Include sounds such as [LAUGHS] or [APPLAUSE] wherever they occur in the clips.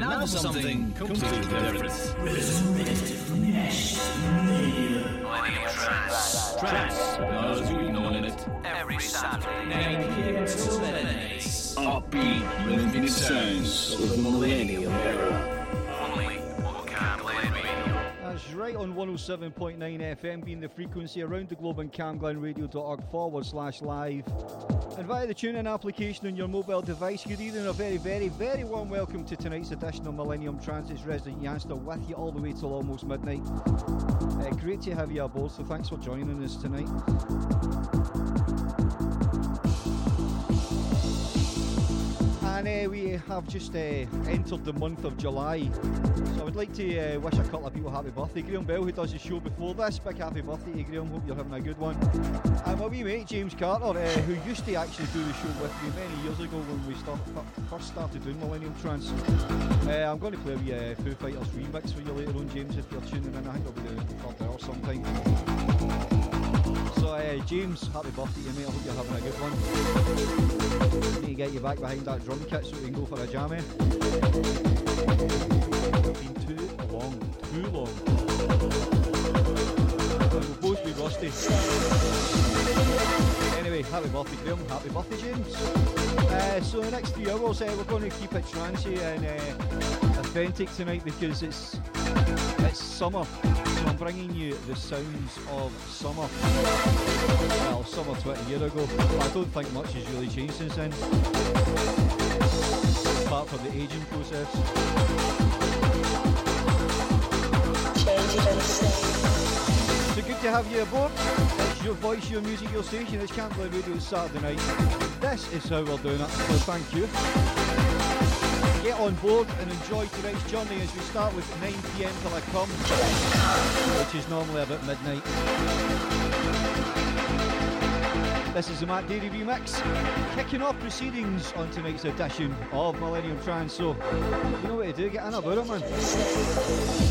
Now for something completely different. Millennium Trance. Trance, as we've known it. Every Saturday. 9 p.m. till midnight. Upbeat with infinite sounds of the millennium era. That's right on 107.9 FM, being the frequency around the globe on camglenradio.org forward slash live. And via the TuneIn application on your mobile device, good evening, a very, very, very warm welcome to tonight's edition of Millennium Transit's Resident Yanzta with you all the way till almost midnight. Uh, great to have you aboard, so thanks for joining us tonight. Uh, we have just uh, entered the month of July. So I would like to uh, wish a couple of people happy birthday. Graham Bell, who does the show before this, big happy birthday to Graham. Hope you're having a good one. And my wee mate, James Carter, uh, who used to actually do the show with me many years ago when we start, first started doing Millennium Trance. Uh, I'm going to play a wee uh, Foo Fighters remix for you later on, James, if you're tuning in. I think it'll be the third hour. So, uh, James, happy birthday to mate. I hope you're having a good one. Need to get you back behind that drum kit so we can go for a jammy. Been too long, too long. We'll both be rusty. Anyway, happy birthday, Graham. Happy birthday, James. Uh, so the next three hours, uh, we're going to keep it trancey and uh, authentic tonight because it's it's summer. So I'm bringing you the sounds of summer. Well, summer 20 years ago. I don't think much has really changed since then. Apart from the aging process. So good to have you aboard. It's your voice, your music, your station. It's Camglen Radio Saturday night. This is how we're doing it, so thank you. Get on board and enjoy tonight's journey as we start with 9pm till I come, which is normally about midnight. This is the Matt Darey remix, kicking off proceedings on tonight's edition of Millennium Trance. So, you know what to do, get in about it, man.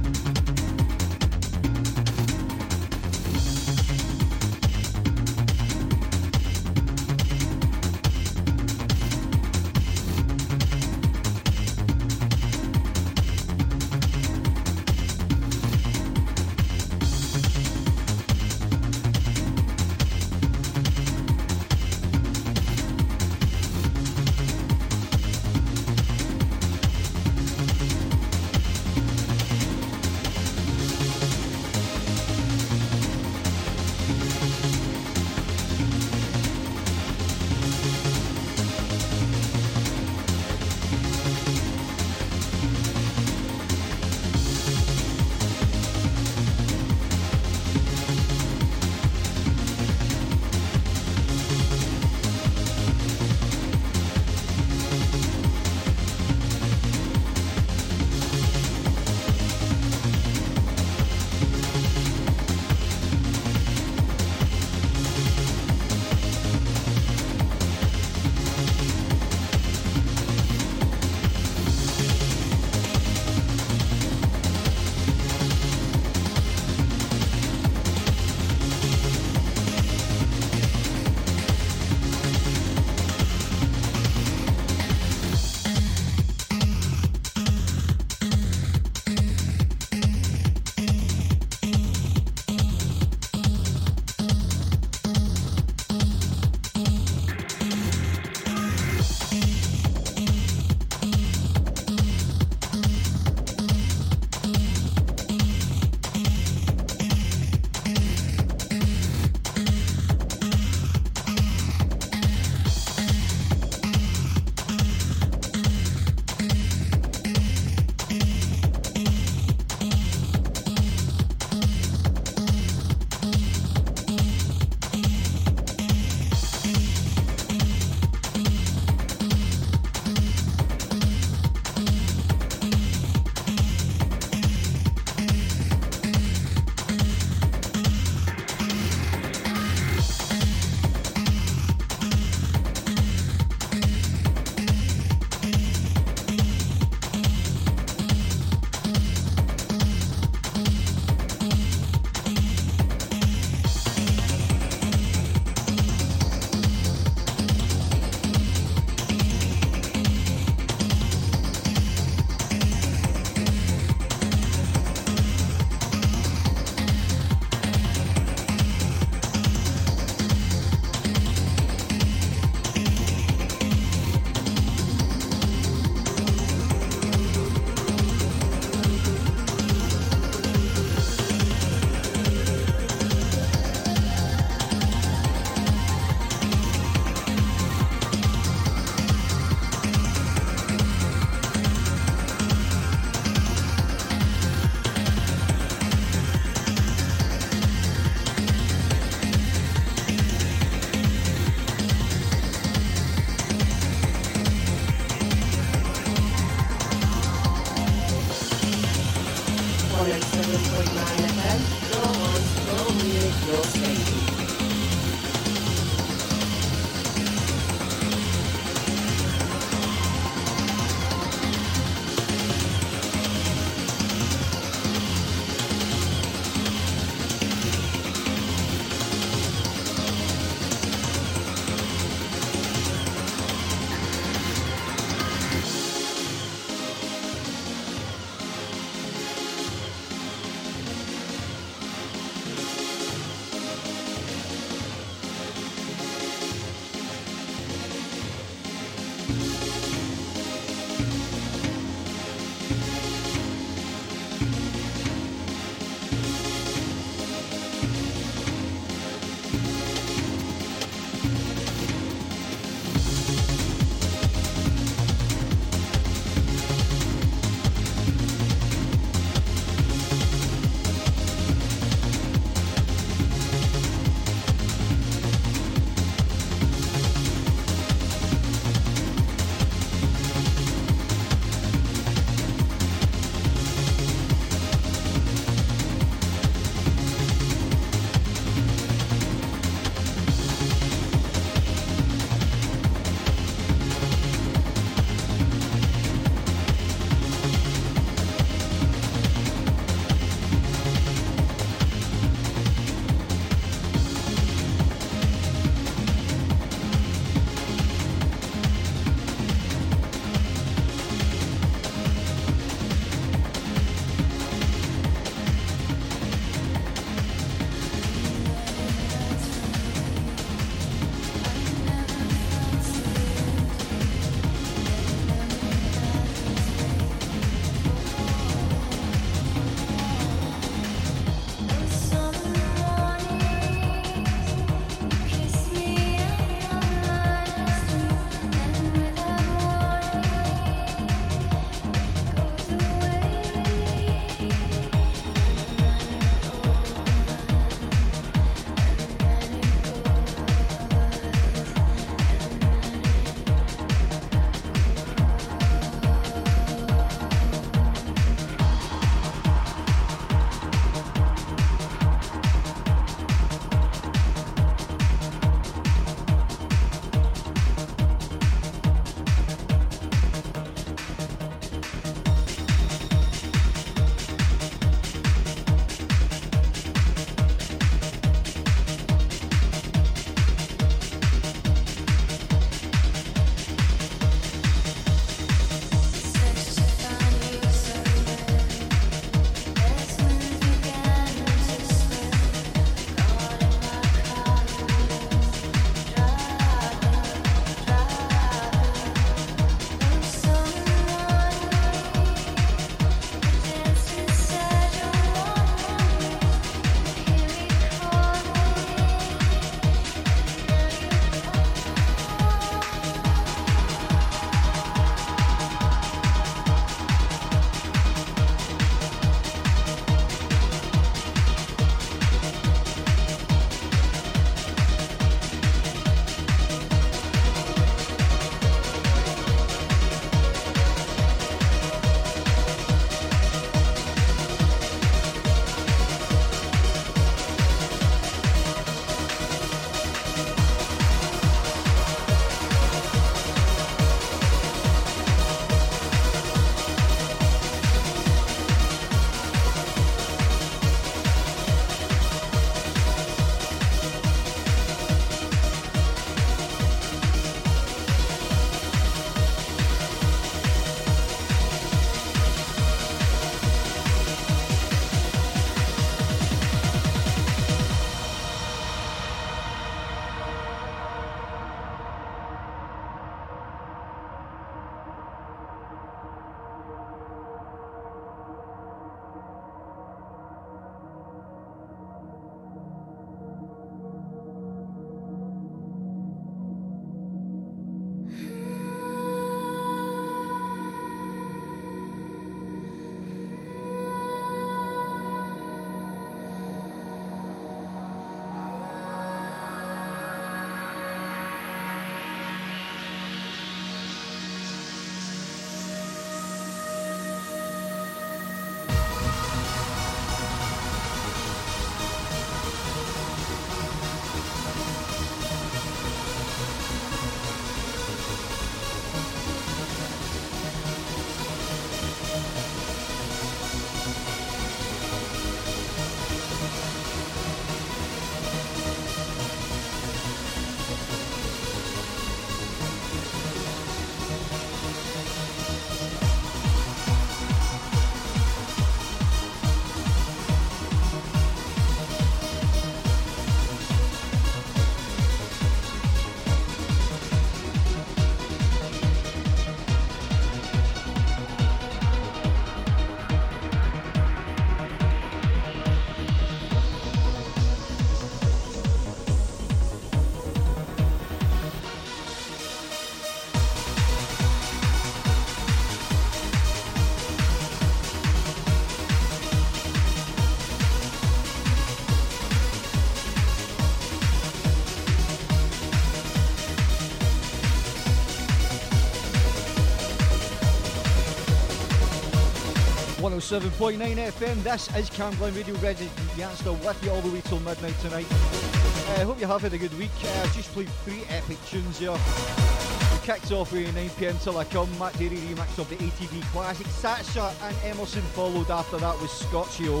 107.9 FM. This is Camglen Radio Resident Yanzta with you all the way till midnight tonight. I uh, hope you have had a good week. Uh, just played three epic tunes here. We kicked off with 9pm till I come. Matt Darey remix of the ATB classic. Sasha and Emerson followed after that with Scorchio.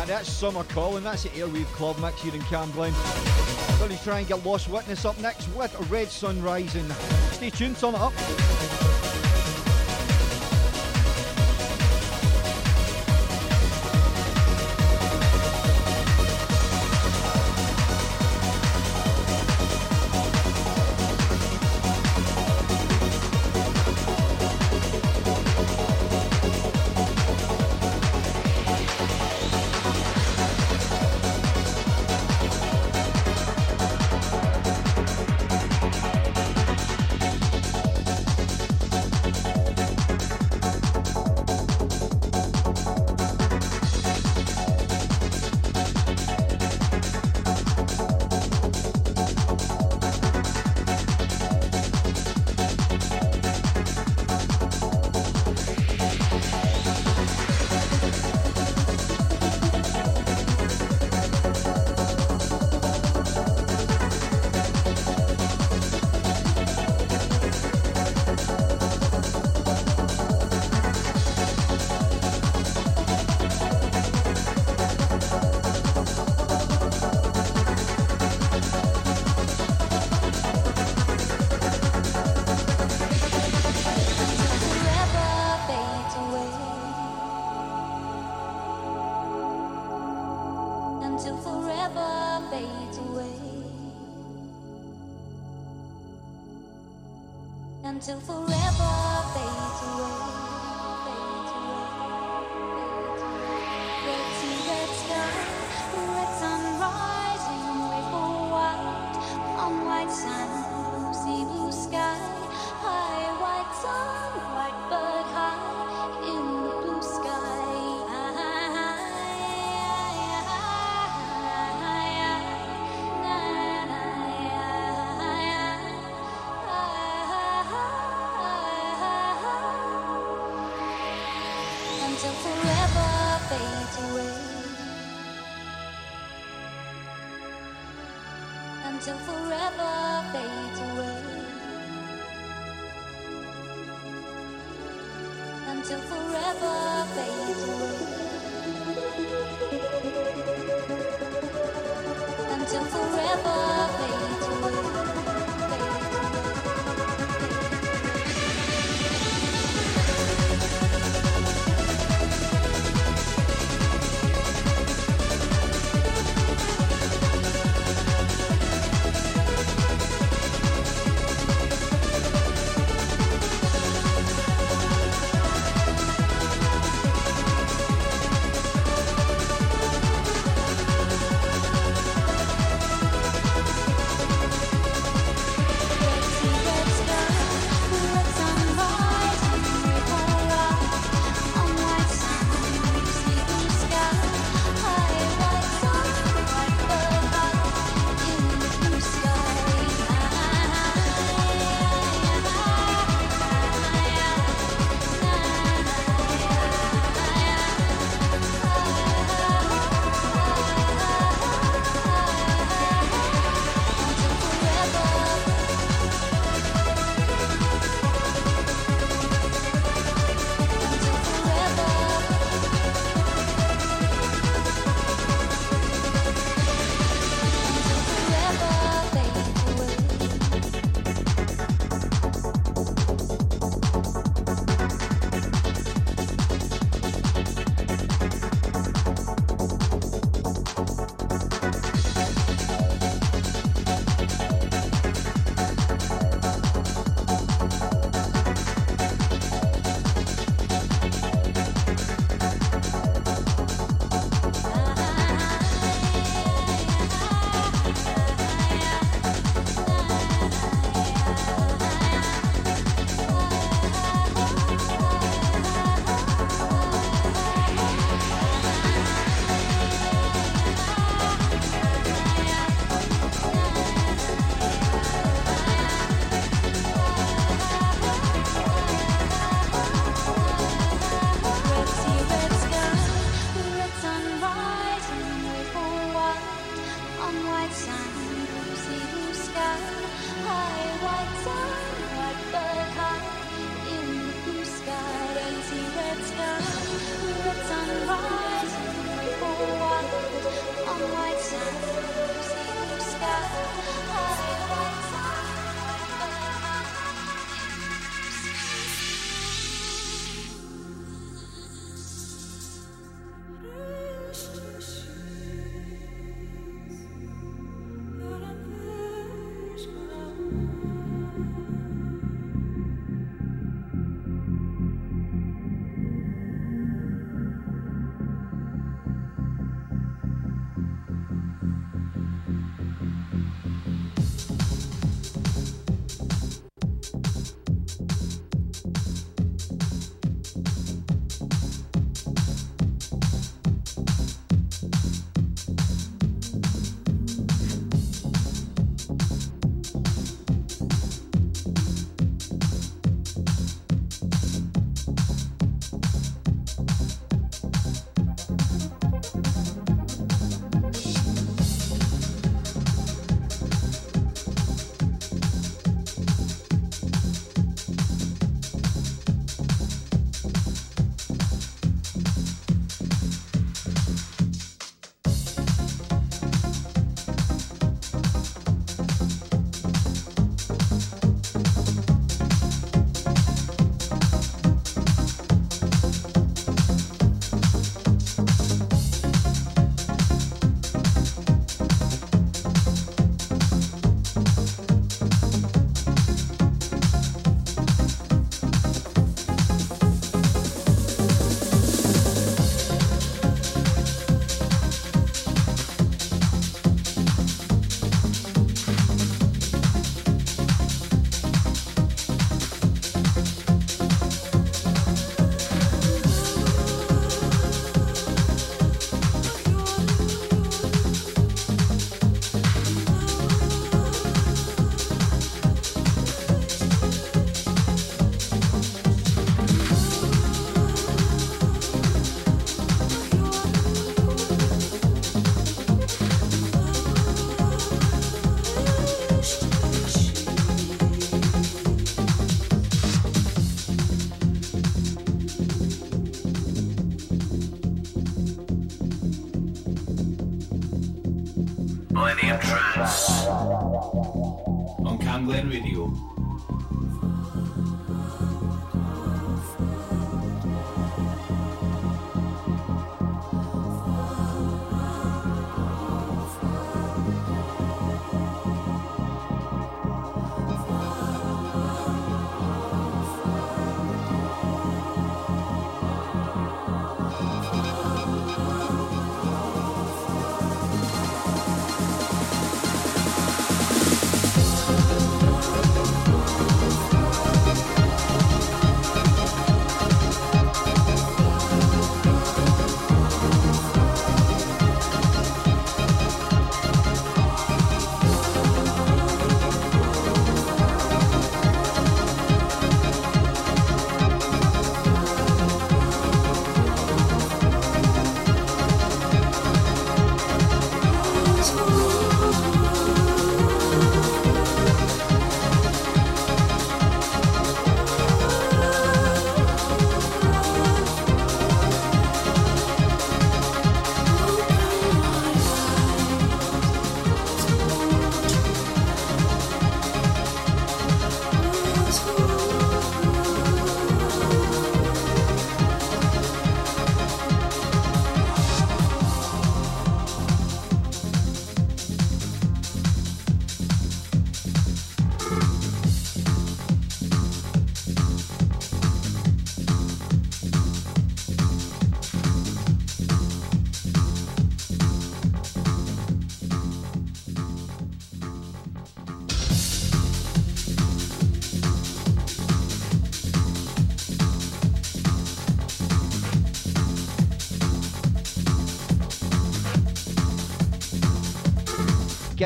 And that's Summer Calling. That's the Airwave Club mix here in Camglen. Going to try and get Lost Witness up next with Red Sun Rising. Stay tuned, turn it up.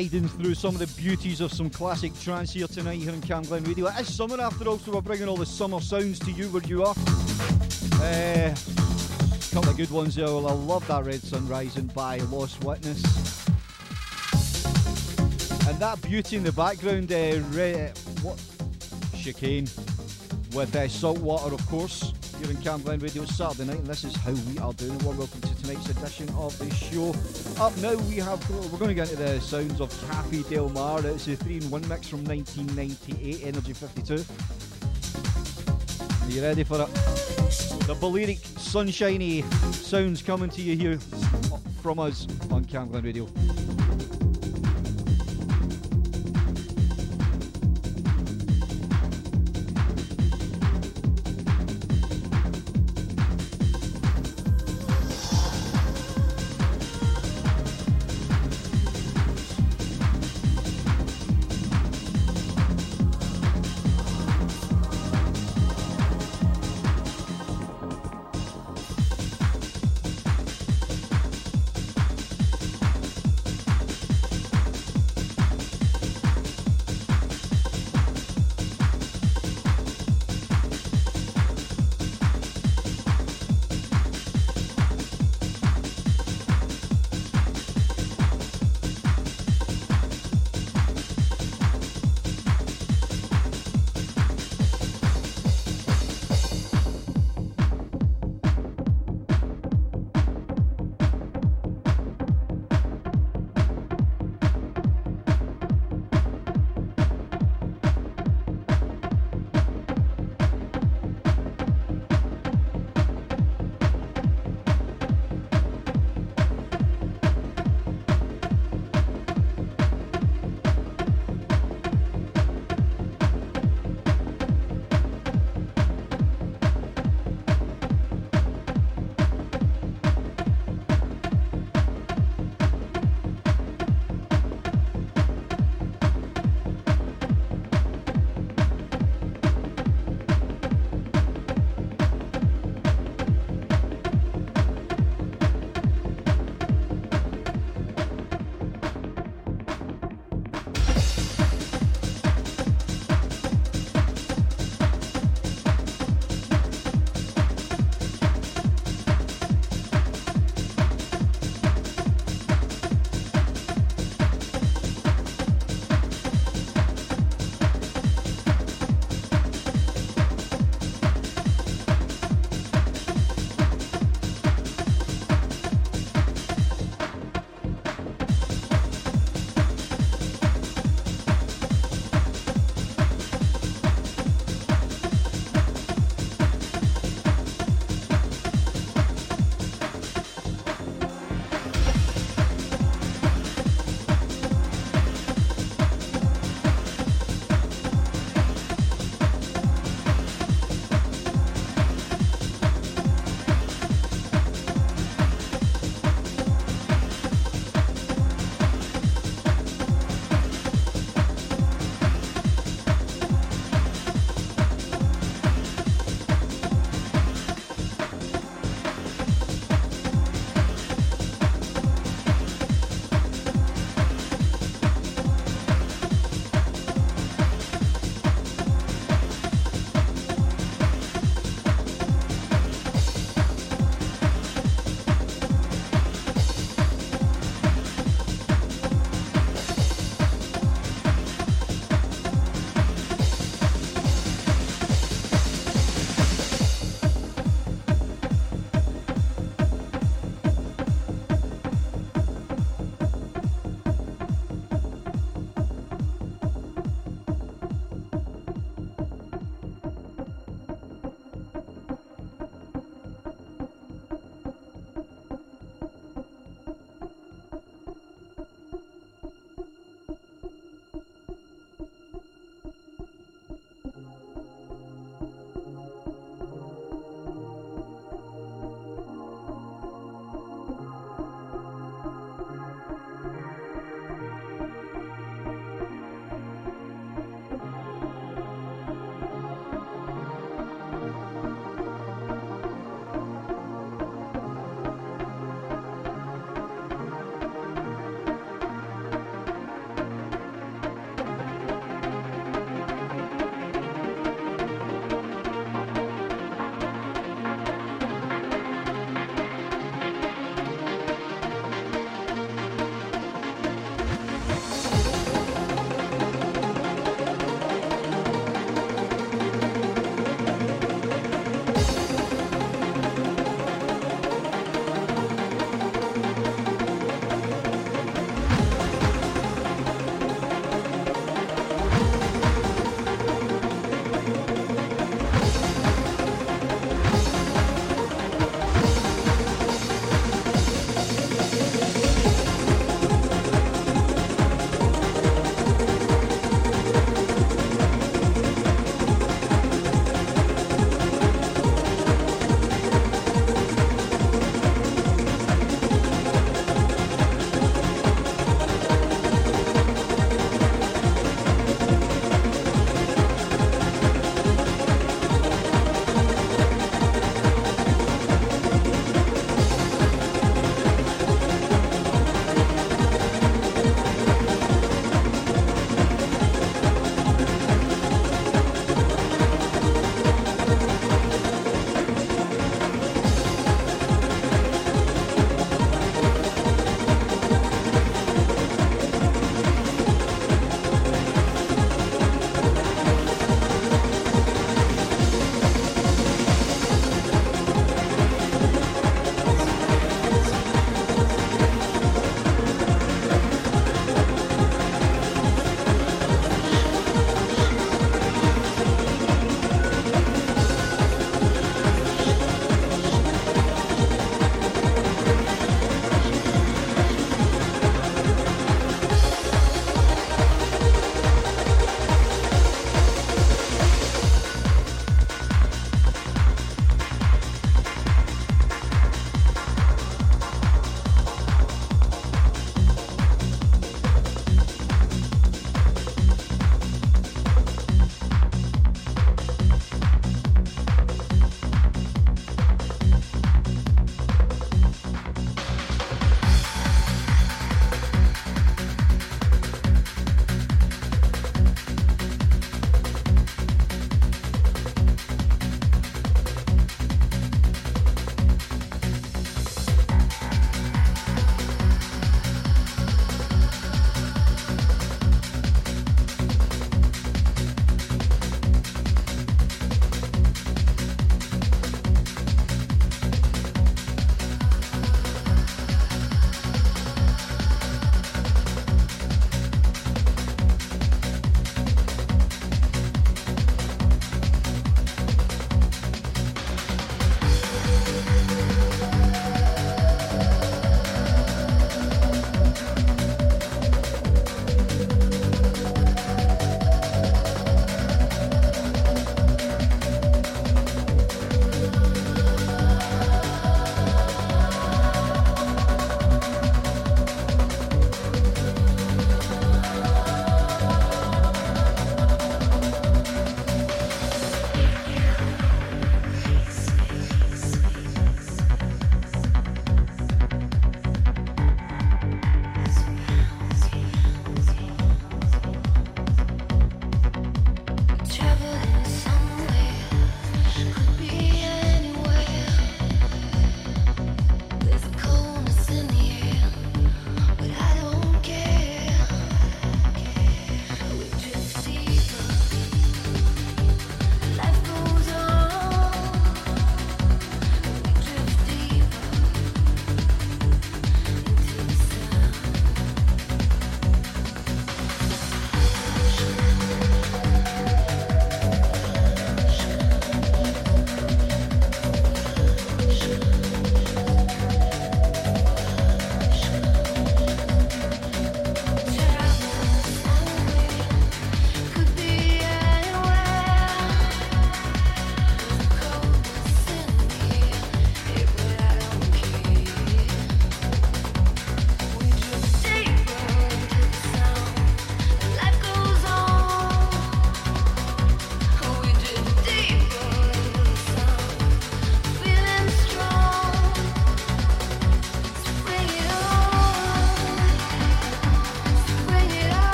Guiding through some of the beauties of some classic trance here tonight here in Camglen Radio. It is summer after all, so we're bringing all the summer sounds to you where you are. Uh, couple of good ones there. Well, I love that Red Sun Rising by Lost Witness. And that beauty in the background, uh, re- what? Chicane with uh, Saltwater, of course, here in Camglen Radio Saturday night, and this is how we are doing. Well, welcome to tonight's edition of the show. Up now, we have we're going to get into the sounds of Cafe Del Mar. It's a three-in-one mix from 1998, Energy 52. Are you ready for it? The Balearic sunshiny sounds coming to you here from us on Camglen Radio.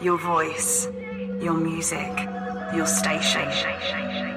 Your voice, your music, your station.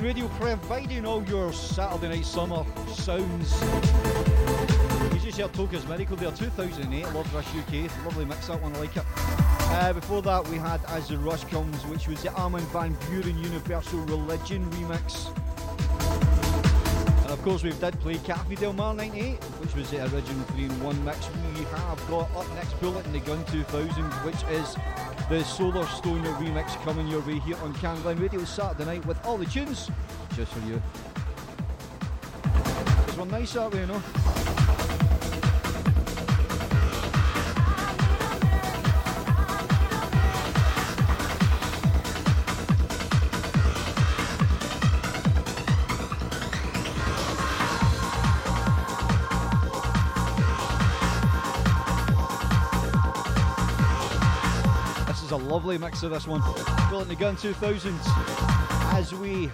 Radio providing all your Saturday night summer sounds. You just heard Toca's Miracle there, 2008, Love Rush UK. Lovely mix, that one, I like it. Uh, before that, we had As the Rush Comes, which was the Armin Van Buuren Universal Religion remix. And of course, we've did play Cafe Del Mar 98, which was the original 3 in 1 mix. We have got up next Bullet in the Gun 2000, which is the Solarstone remix coming your way here on Camglen Radio Saturday night with all the tunes just for you. It's one nice way, you lovely mix of this one. Bullet the Gun 2000s as we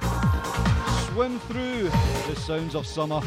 swim through the sounds of summer.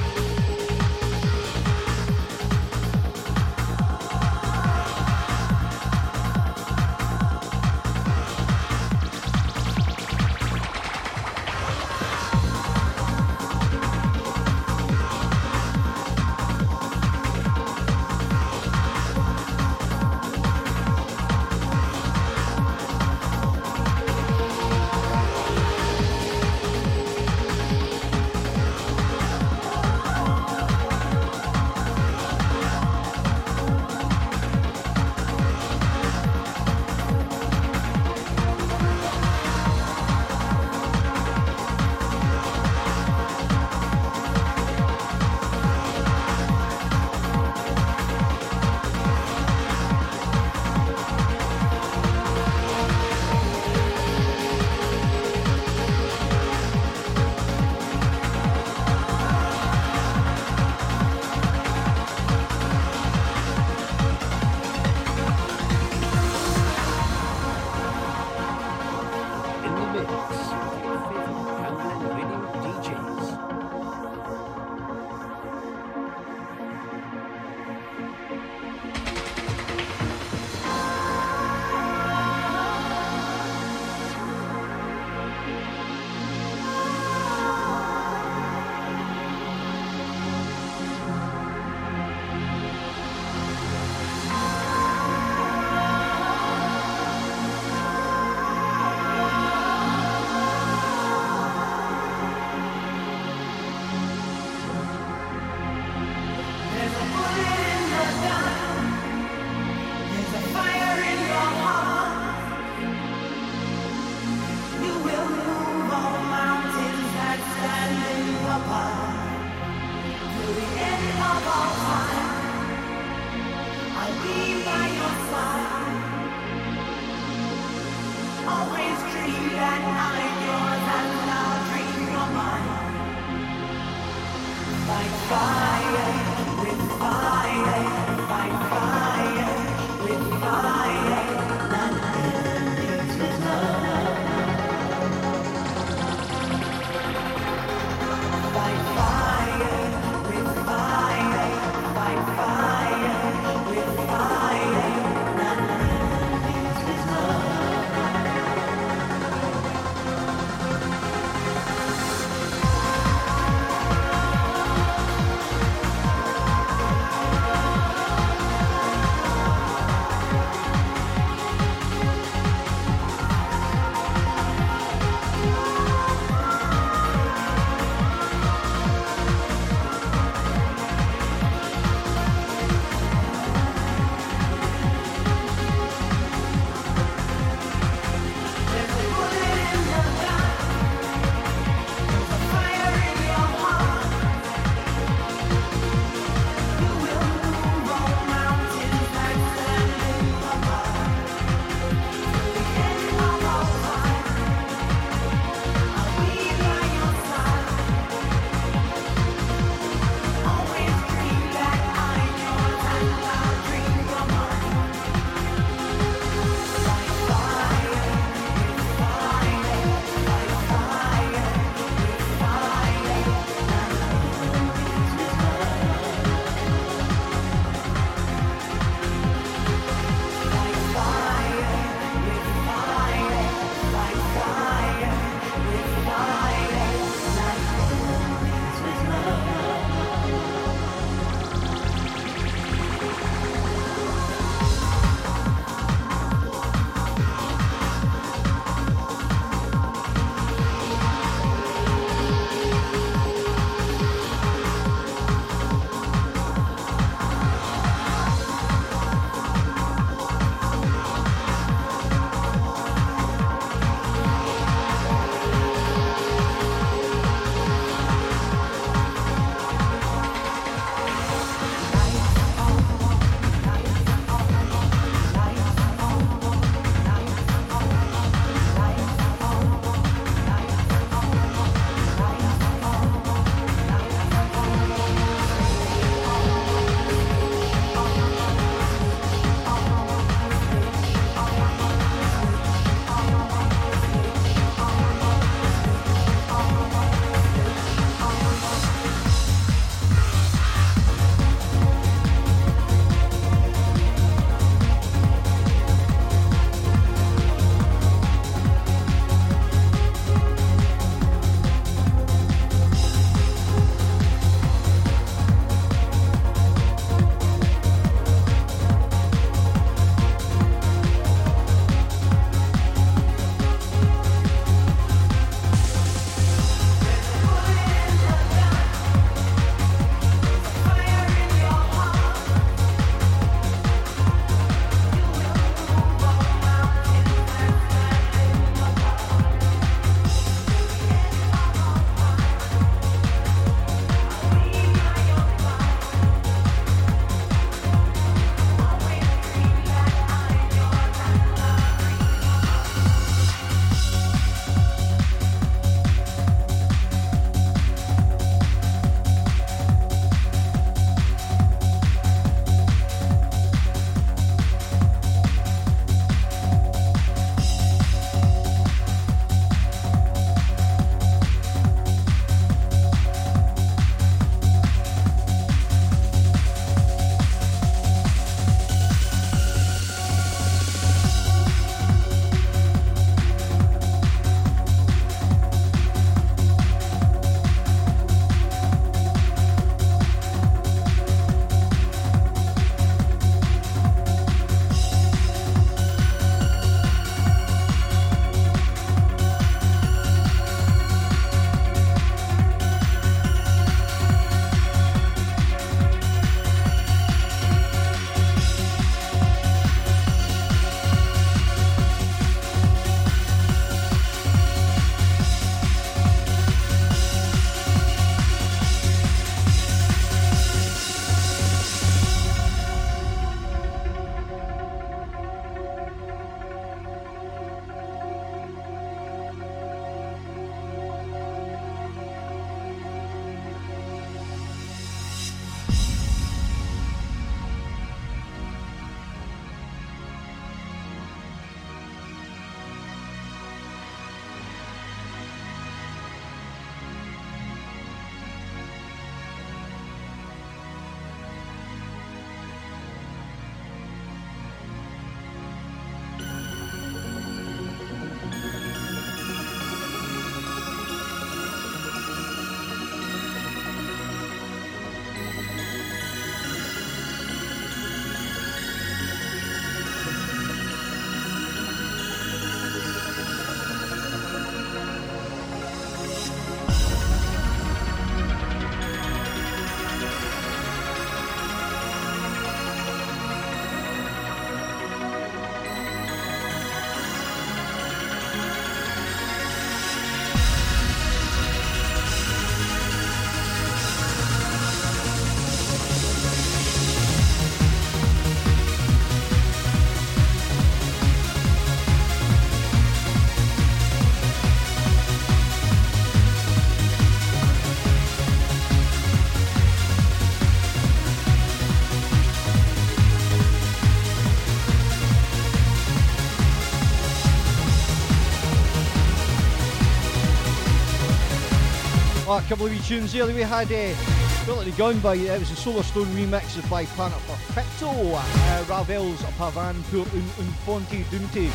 A couple of wee tunes there. We had uh, Bullet the Gun by, uh, it was a Solarstone remix of by Planet Perfecto, uh, Ravel's Pavane pour un, un Fonte Dunte.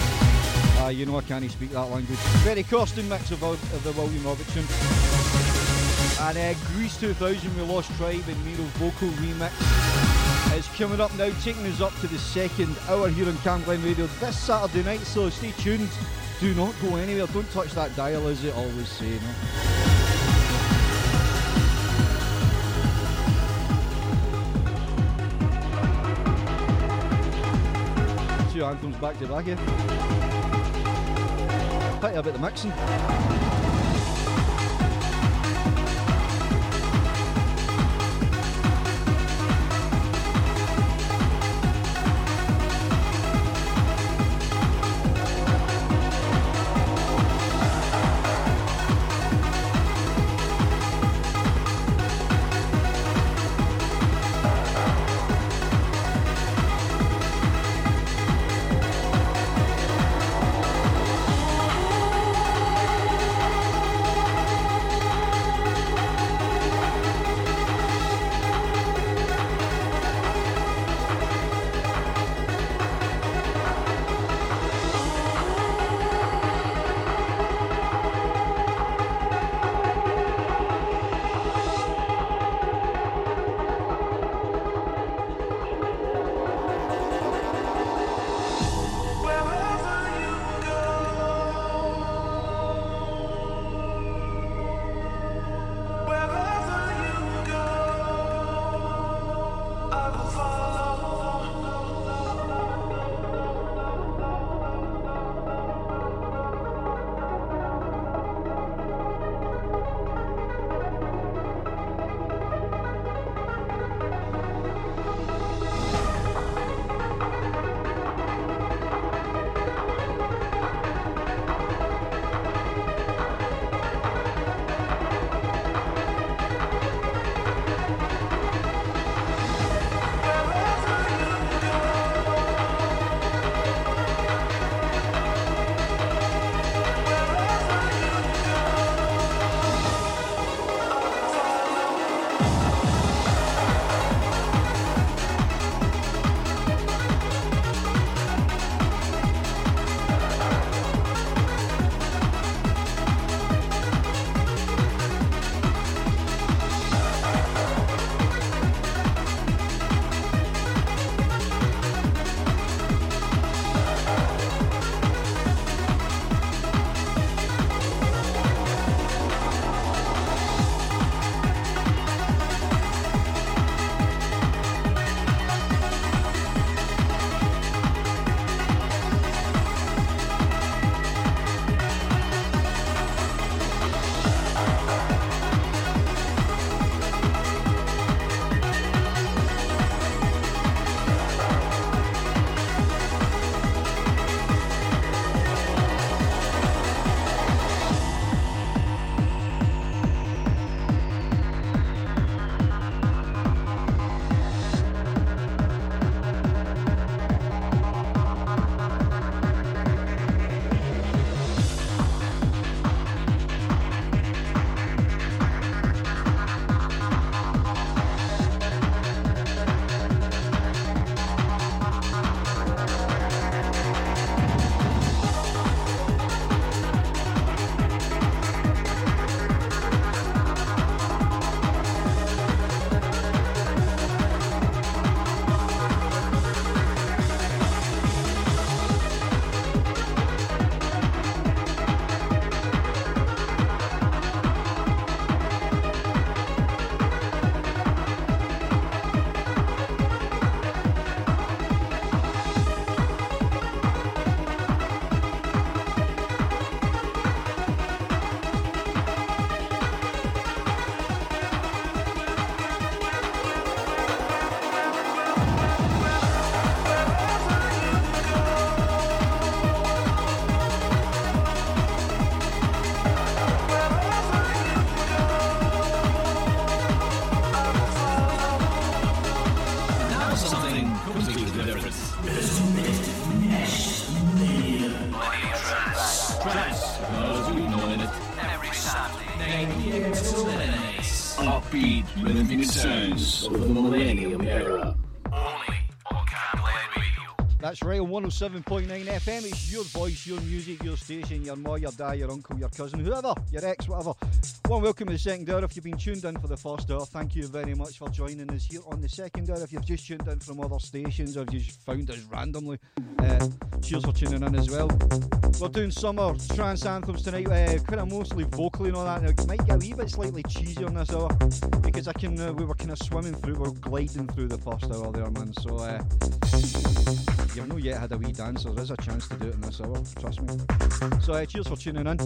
Uh, you know I can't speak that language. Ferry Corsten mix of, of the William Robertson. And uh, Greece 2000, We Lost Tribe and Miro vocal remix It's coming up now, taking us up to the second hour here on Camglen Radio this Saturday night. So stay tuned. Do not go anywhere. Don't touch that dial, as it always say. No? Two anthems back to back here. Quite a bit the mixing. 107.9 FM. It's your voice, your music, your station, your ma, your dad, your uncle, your cousin, whoever, your ex, whatever. One welcome to the second hour. If you've been tuned in for the first hour, thank you very much for joining us here on the second hour. If you've just tuned in from other stations or you just found us randomly, uh, cheers for tuning in as well. We're doing summer trance anthems tonight, uh, kind of mostly vocally and all that. Now, it might get a wee bit slightly cheesy on this hour because I can, uh, we were kind of swimming through, we we're gliding through the first hour there, man. So, uh, you've not yet had a wee dance, so there is a chance to do it in this hour, trust me. So, uh, cheers for tuning in.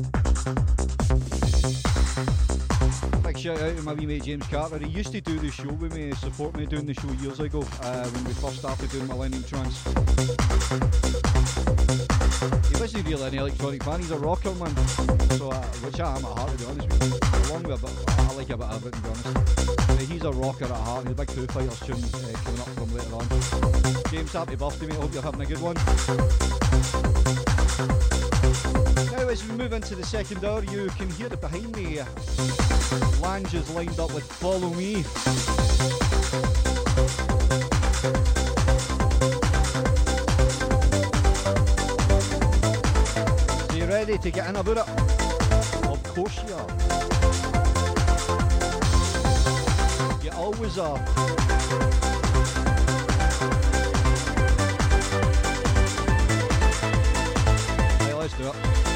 Big shout out to my wee mate James Carter. He used to do the show with me, support me doing the show years ago uh, when we first started doing Millennium Trance. He wasn't really an electronic fan, he's a rocker man. So, uh, which I am at heart to be honest with you. Along with a bit, I like a bit of it to be honest. He's a rocker at heart, he's a big Foo Fighters tune uh, coming up from later on. James, happy birthday mate, hope you're having a good one. Now, as we move into the second hour, you can hear it behind me. Lange is lined up with Follow Me. So you ready to get in about it? Of course you are. You always are. Right,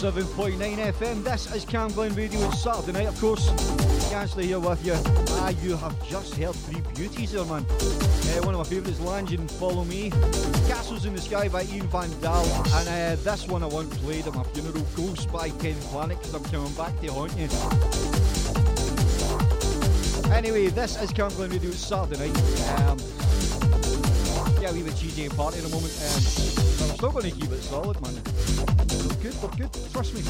107.9 FM. This is Camglen Radio. It's Saturday night, of course. Gansley here with you. Ah, you have just heard three beauties there, man. Uh, one of my favourites, Lange and Follow Me. Castles in the Sky by Ian Van Dahl. And uh, this one I once played at my funeral, Ghost by Ken Planet, because I'm coming back to haunt you. Anyway, this is Camglen Radio. It's Saturday night. Um, yeah, we have a GJ party in a moment. Um, I'm still going to keep it solid, man. We're good, we're good. Trust me.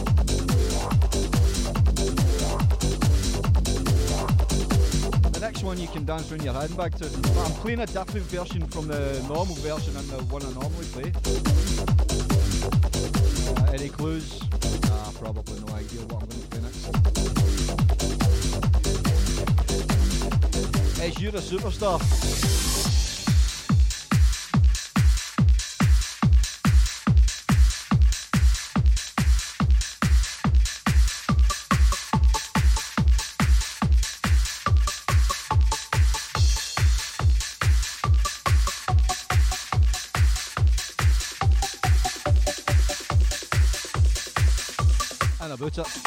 The next one you can dance around your handbag to. But I'm playing a different version from the normal version and the one I normally play. Uh, any clues? Nah, probably no idea what I'm going to play next. As you're a superstar. About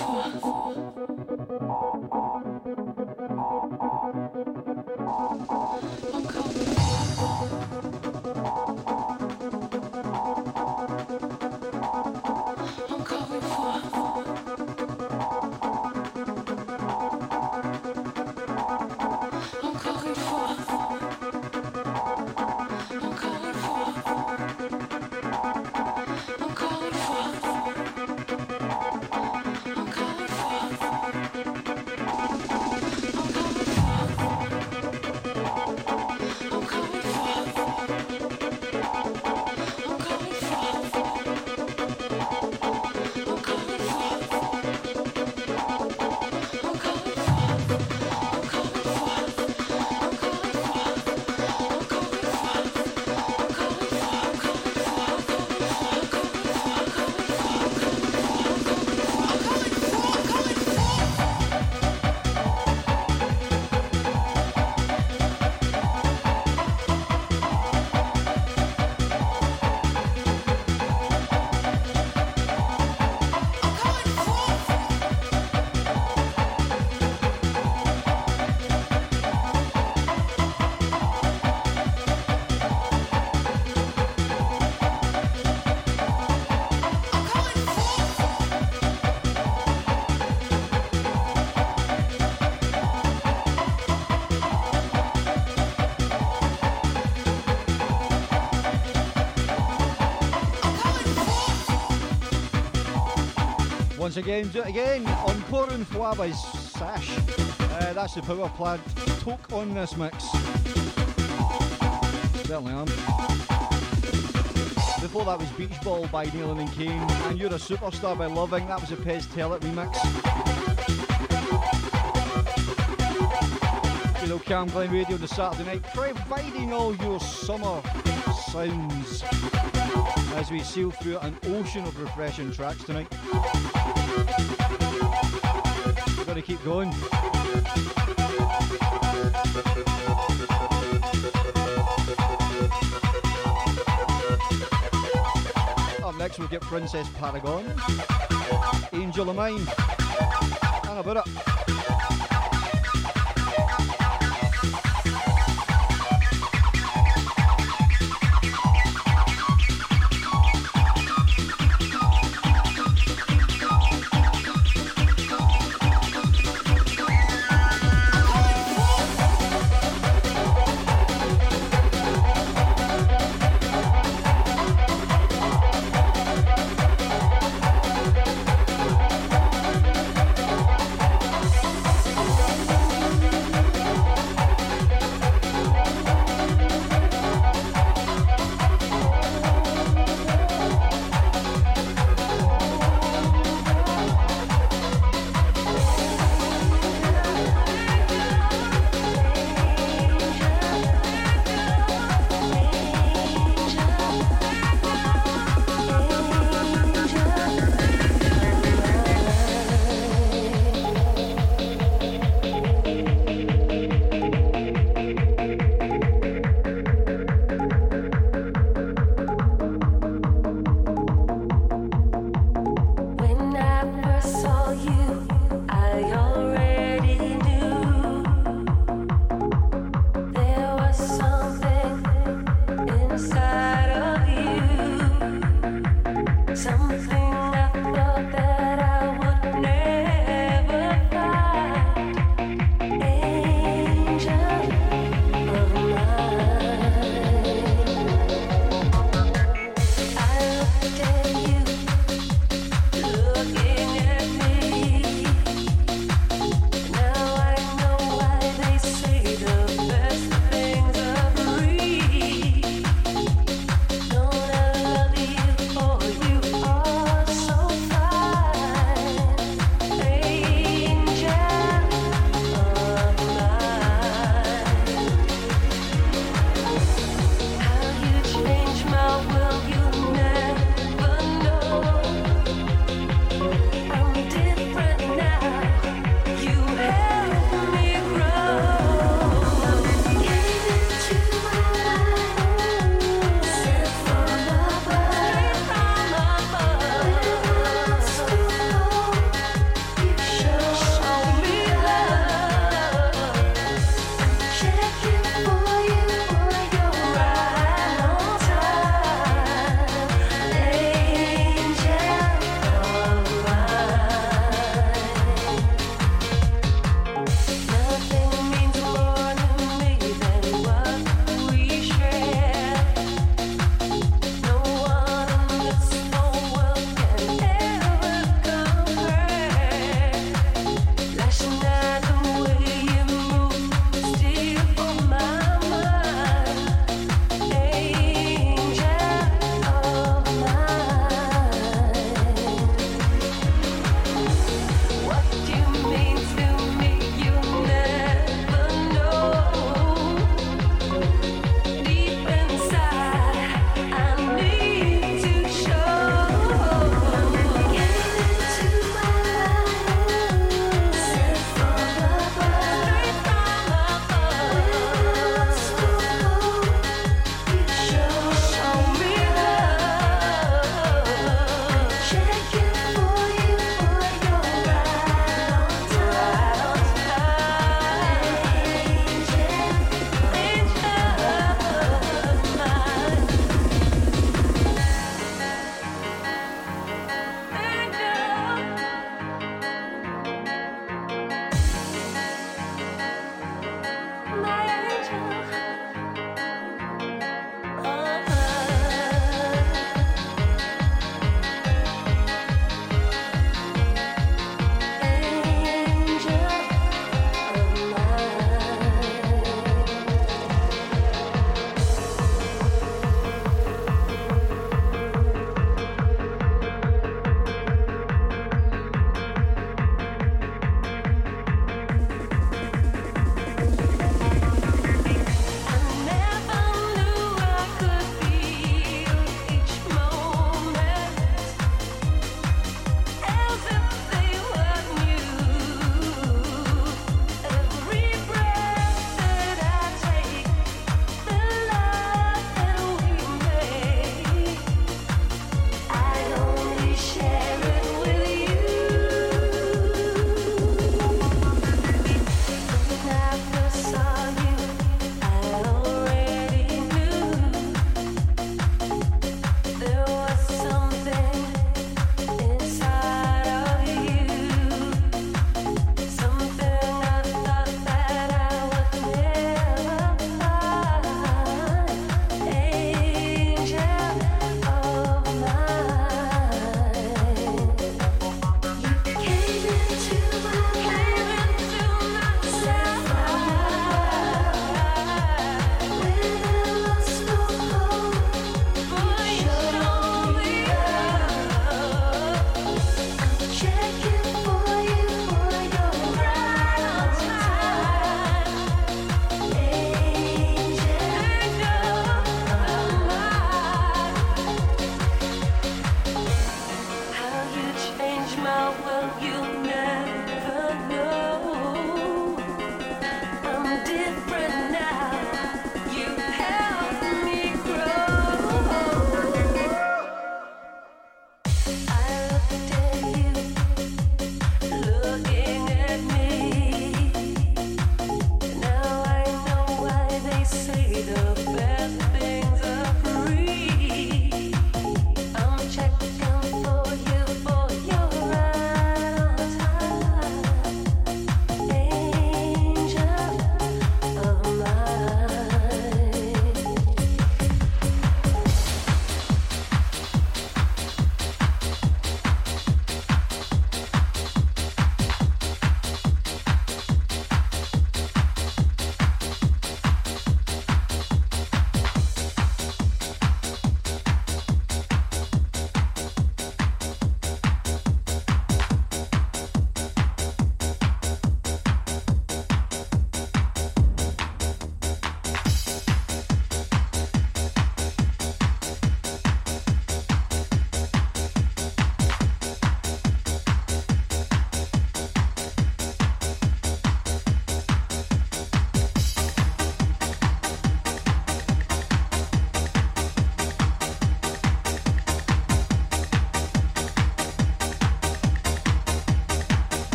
哇 [LAUGHS] 哦 Once again, again on Corin by Sash. Uh, that's the power plant toke on this mix. Certainly am. Before that was Beach Ball by Nalin and Kane, and You're a Superstar by Loving. That was a Pez Tell remix. You know, Camglen Radio on the Saturday night, providing all your summer sounds as we sail through an ocean of refreshing tracks tonight. We've got to keep going. Up next, we'll get Princess Paragon, Angel of Mine, and about it.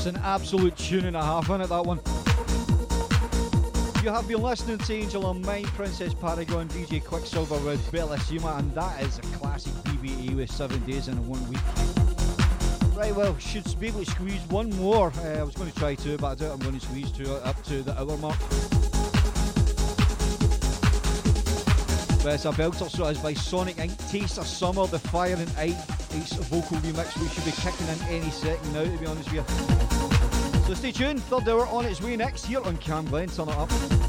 That's an absolute tune and a half in it, that one. You have been listening to Angel on Mine, Princess Paragon, DJ Quicksilver with Bellissima, and that is a classic BBE with seven days in one week. Right, well, should be able to squeeze one more. Uh, I was going to try two, but I doubt I'm going to squeeze two up to the hour mark. But it's a belter, so it's by Sonic Inc. Taste of Summer, the Fire and Ice vocal remix. We should be kicking in any second now, to be honest with you. So stay tuned, third hour on its way next here on Camglen. Turn it up.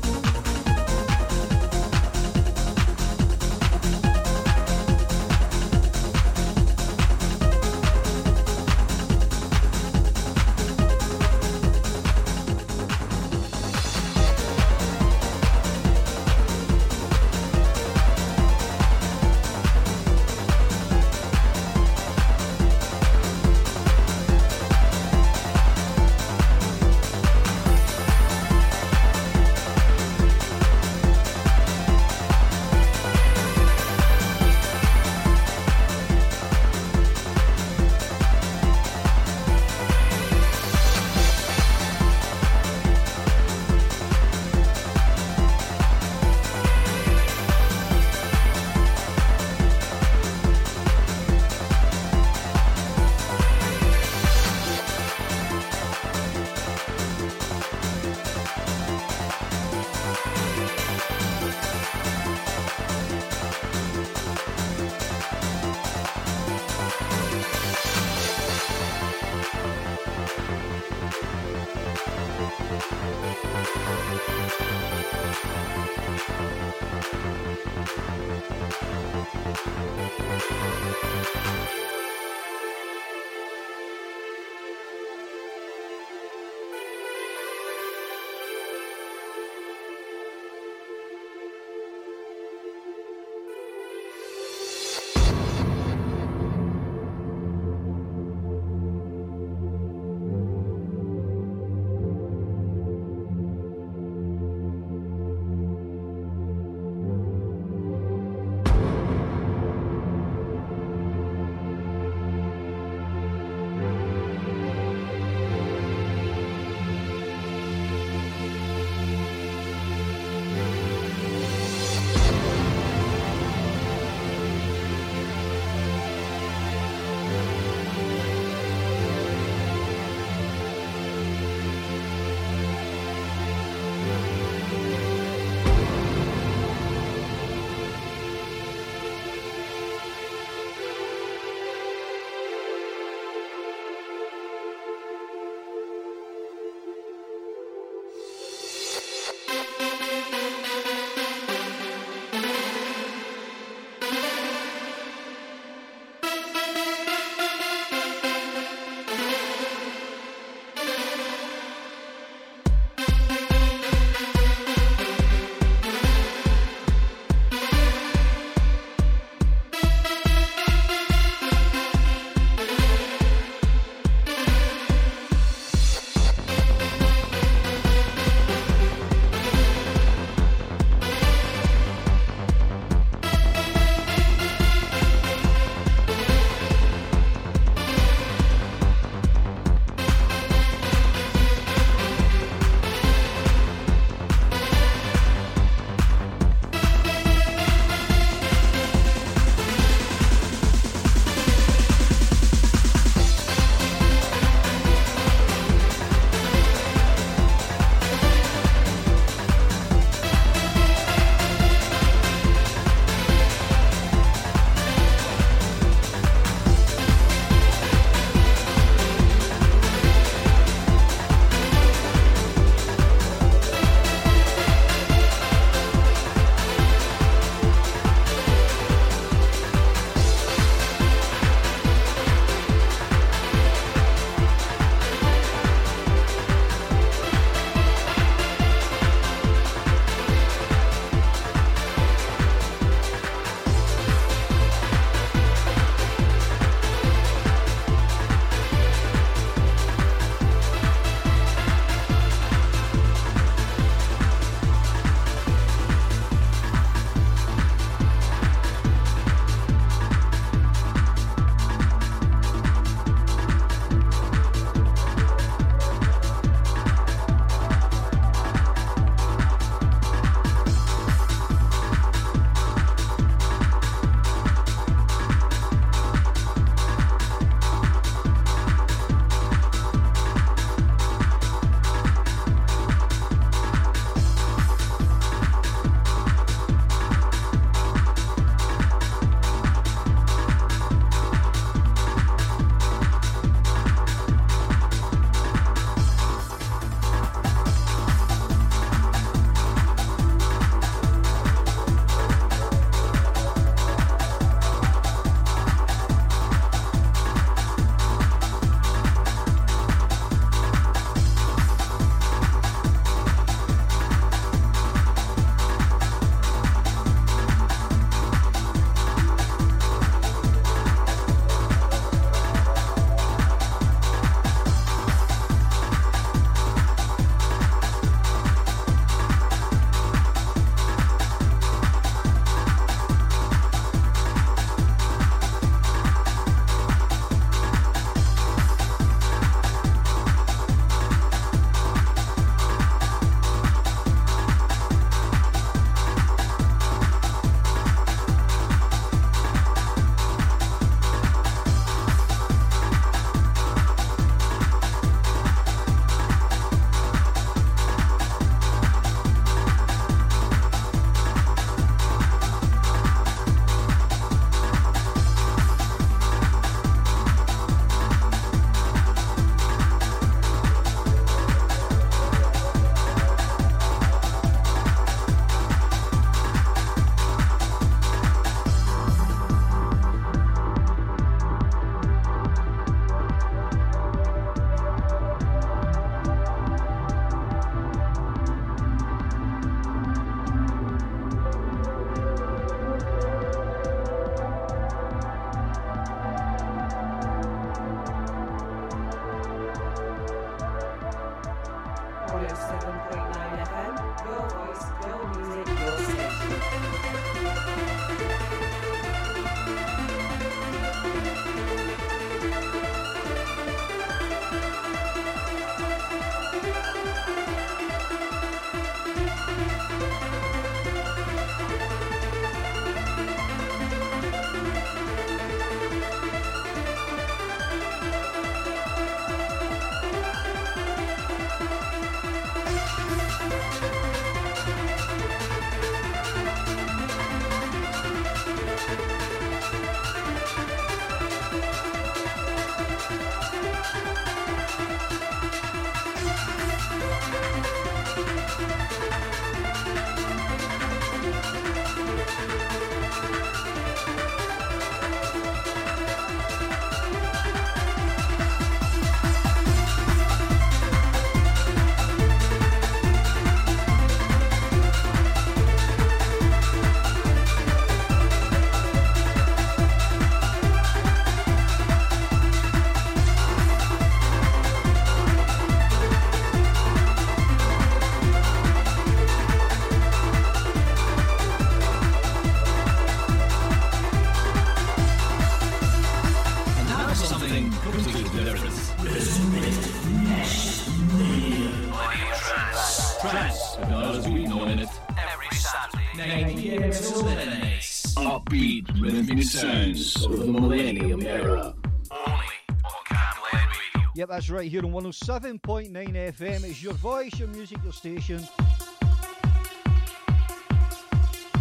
That's right here on 107.9 FM. It's your voice, your music, your station.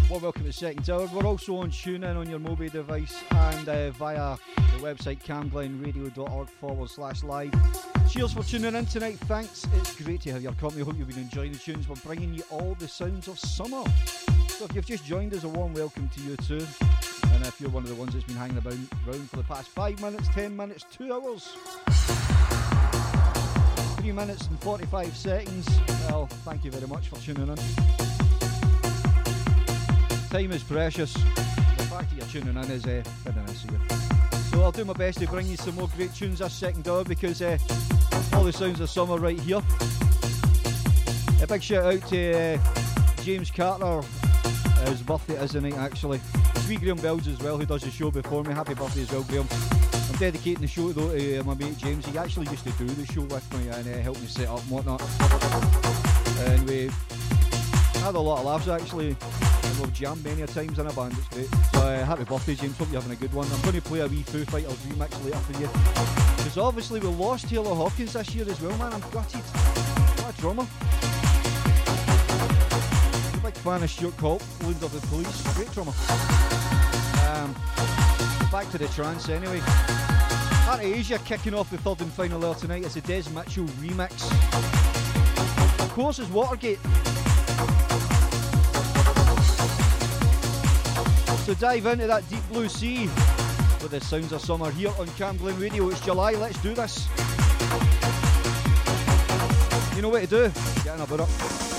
Well, welcome to Second Hour. We're also on TuneIn on your mobile device and uh, via the website camglenradio.org forward slash live. Cheers for tuning in tonight. Thanks. It's great to have your company. Hope you've been enjoying the tunes. We're bringing you all the sounds of summer. So if you've just joined us, a warm welcome to you too. And if you're one of the ones that's been hanging about around for the past five minutes, ten minutes, two hours, three minutes and 45 seconds, well, thank you very much for tuning in. Time is precious. The fact that you're tuning in is uh, very nice of you. So I'll do my best to bring you some more great tunes this second hour because uh, all the sounds of summer right here. A big shout out to uh, James Carter. Uh, his birthday is tonight actually. Sweet Graham Bells as well, who does the show before me. Happy birthday as well, Graham. Dedicating the show though to uh, my mate James. He actually used to do the show with me and uh, help me set up and whatnot. And we had a lot of laughs actually. We've jammed many times in a band, it's great. So uh, happy birthday James, hope you're having a good one. I'm going to play a wee Foo Fighters remix later for you. Because obviously we lost Taylor Hawkins this year as well, man. I'm gutted. What a drummer. Big fan of Stuart leader of the police. Great drummer. Um, back to the trance anyway. Of Asia kicking off the third and final hour tonight. It's a Des Mitchell remix. Of course, it's Watergate. So dive into that deep blue sea with the sounds of summer here on Camglen Radio. It's July, let's do this. You know what to do? Get in a up.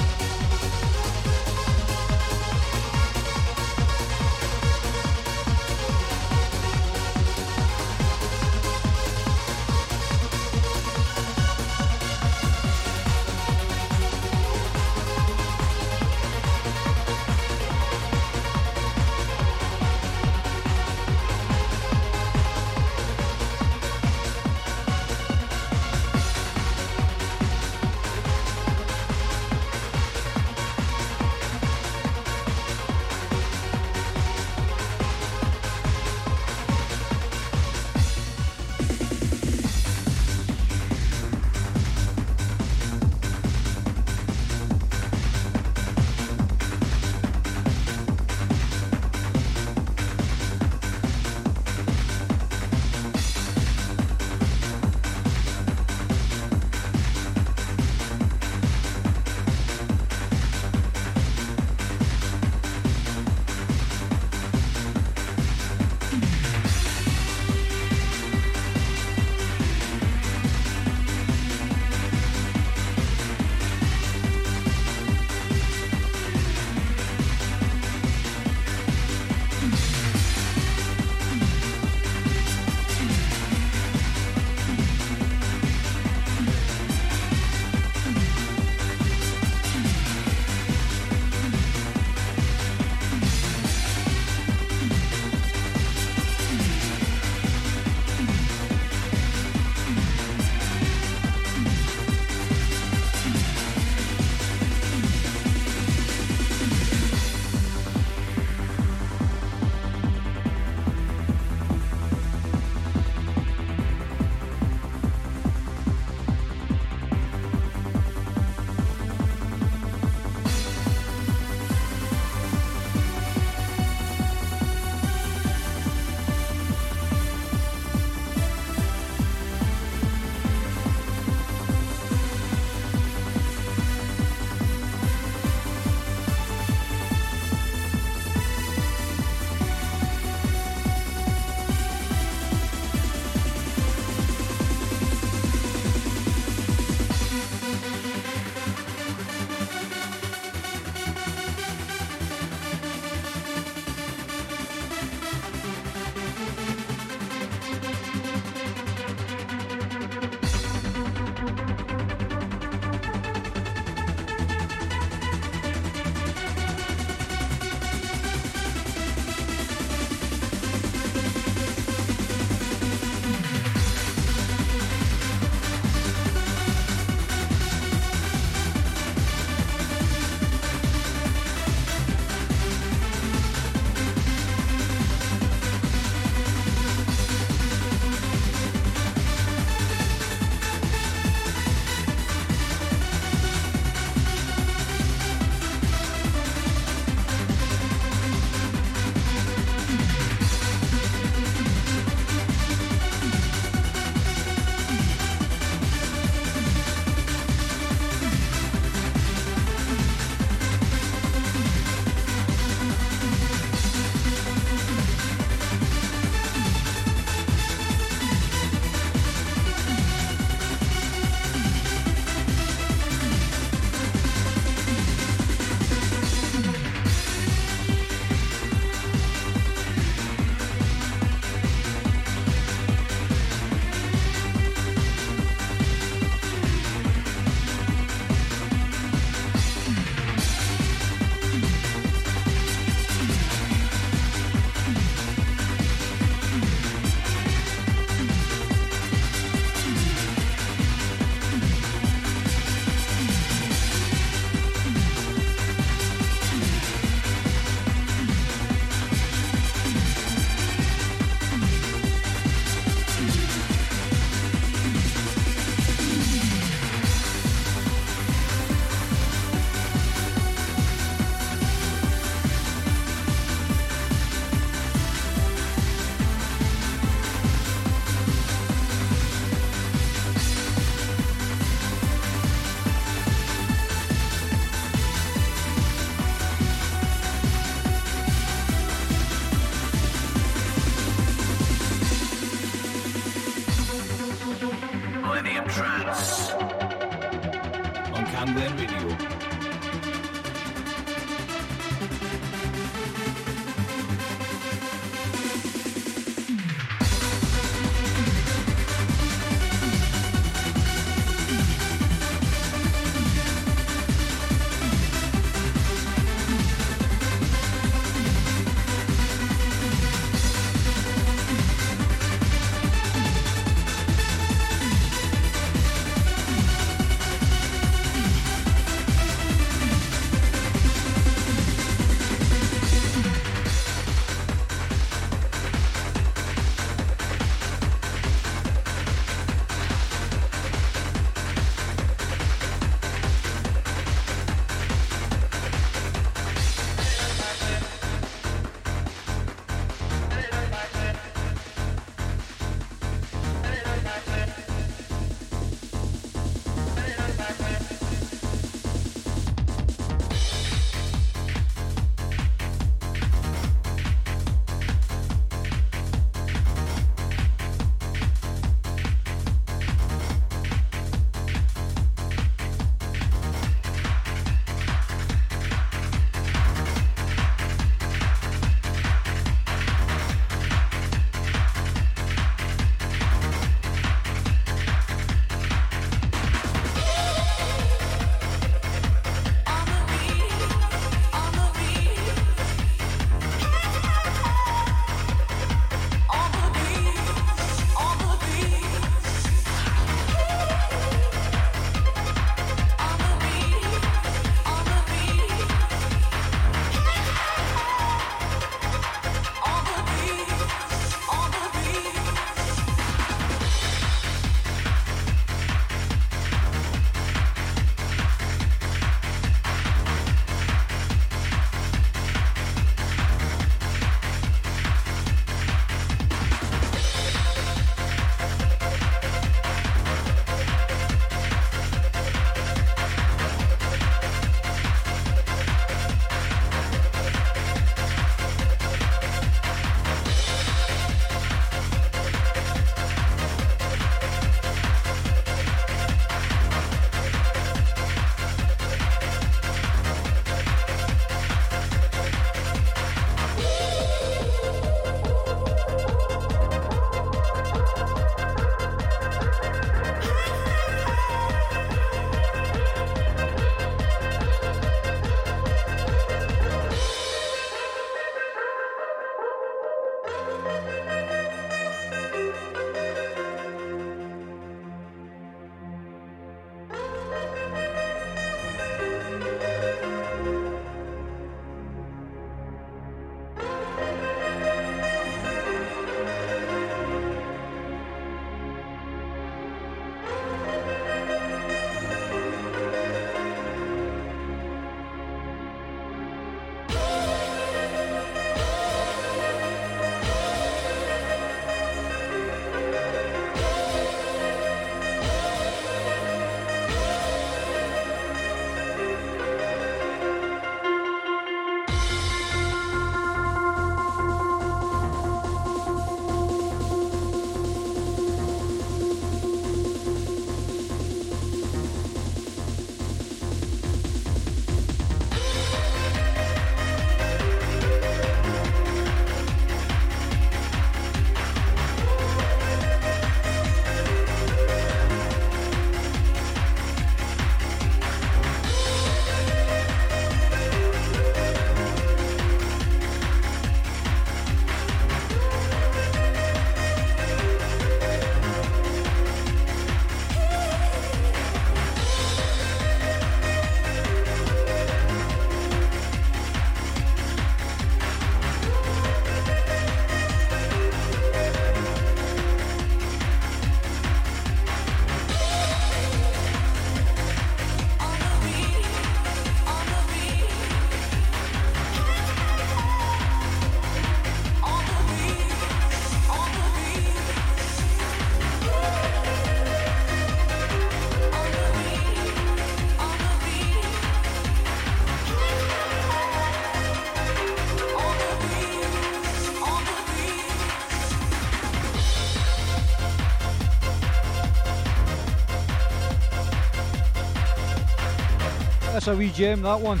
That's a wee gem, that one.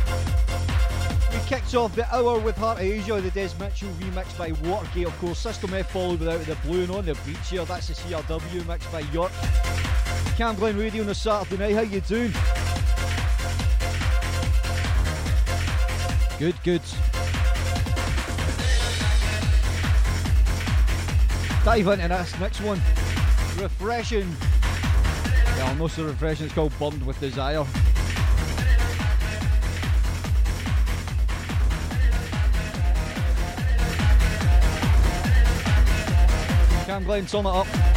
We kicked off the hour with Heart of Asia, the Des Mitchell remix by Watergate, of course. System F followed without the blue and on the beach here. That's the CRW mixed by York. Camglen Radio on a Saturday night. How you doing? Good, good. Dive into this next one. Refreshing. Well, of the refreshing is called Burned with Desire. Sum it up.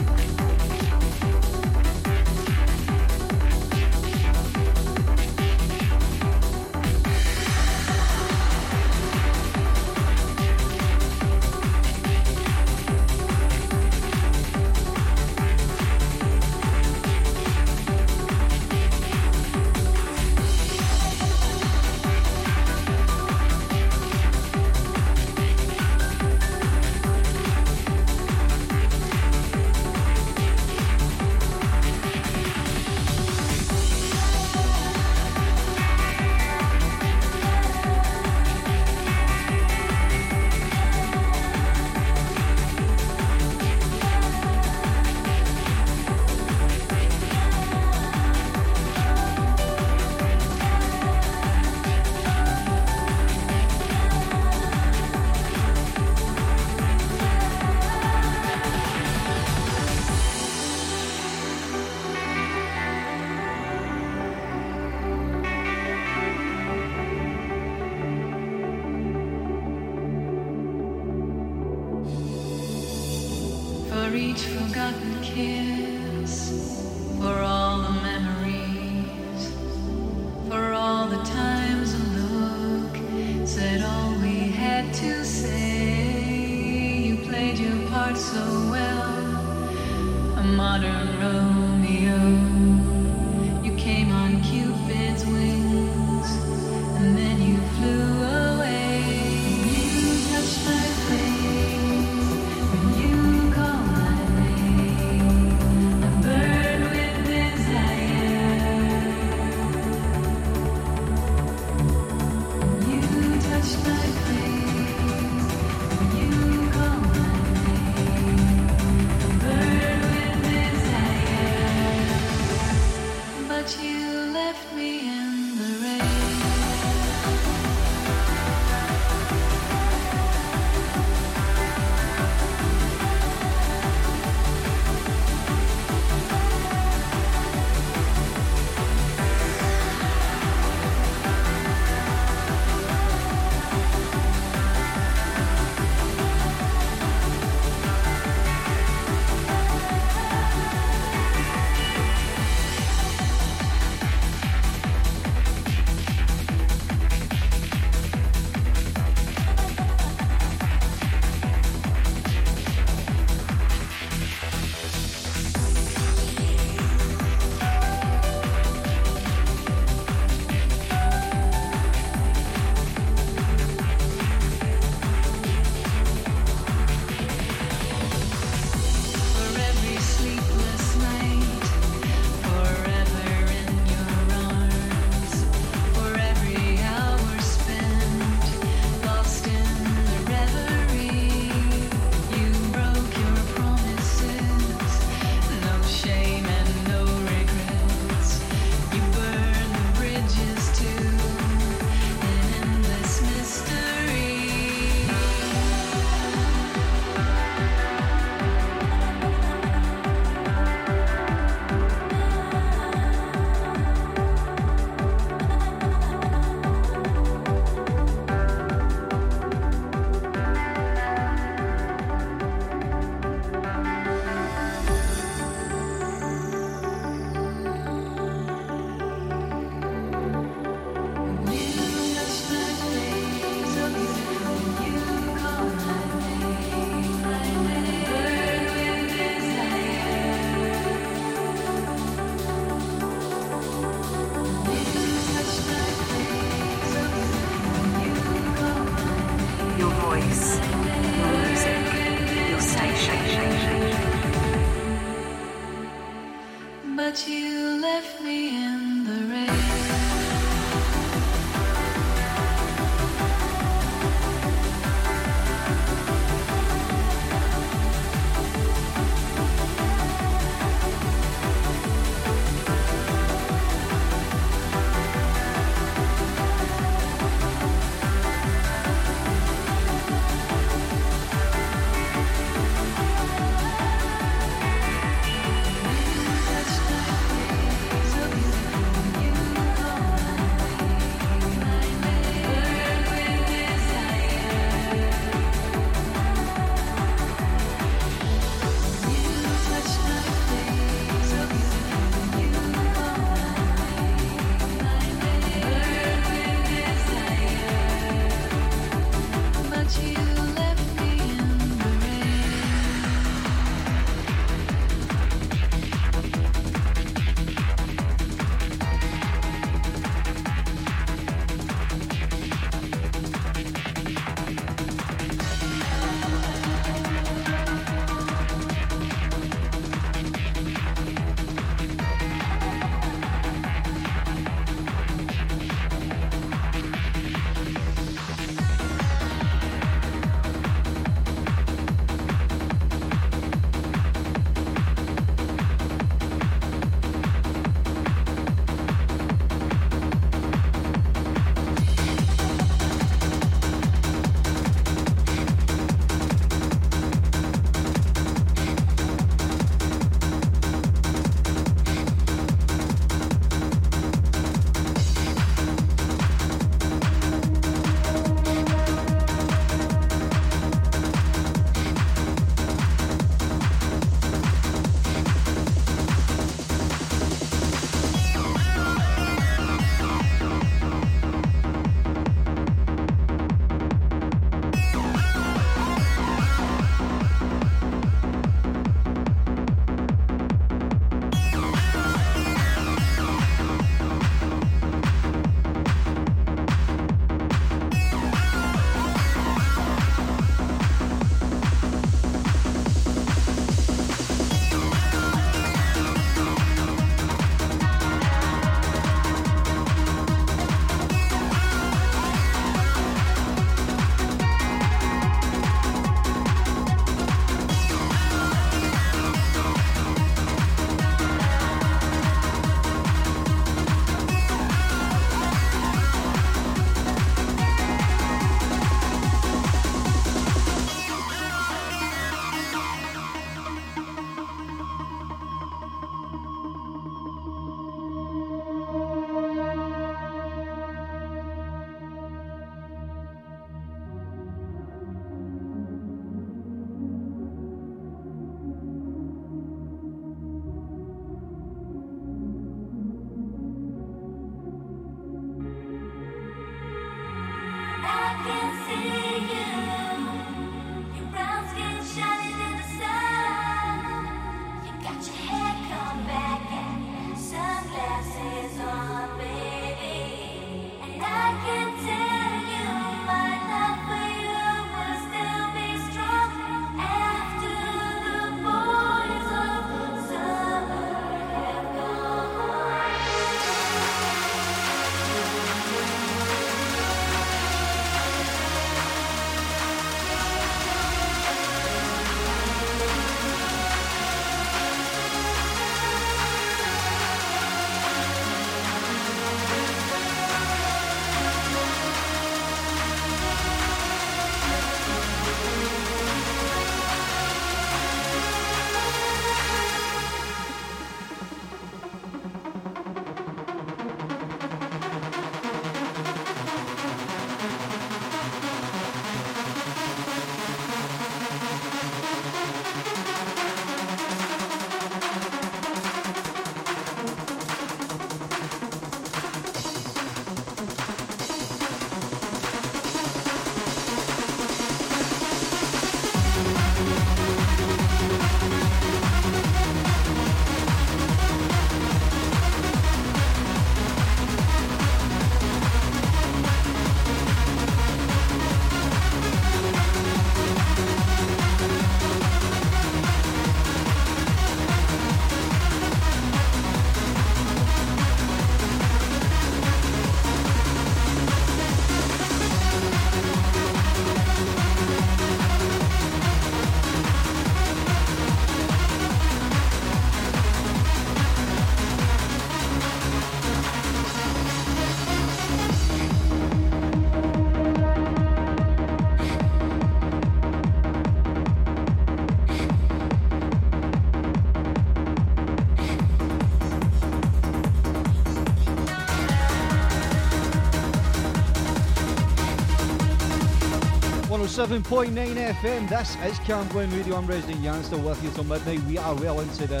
107.9 FM. This is Camglen Radio. I'm Resident Yan, still with you till midnight. We are well into the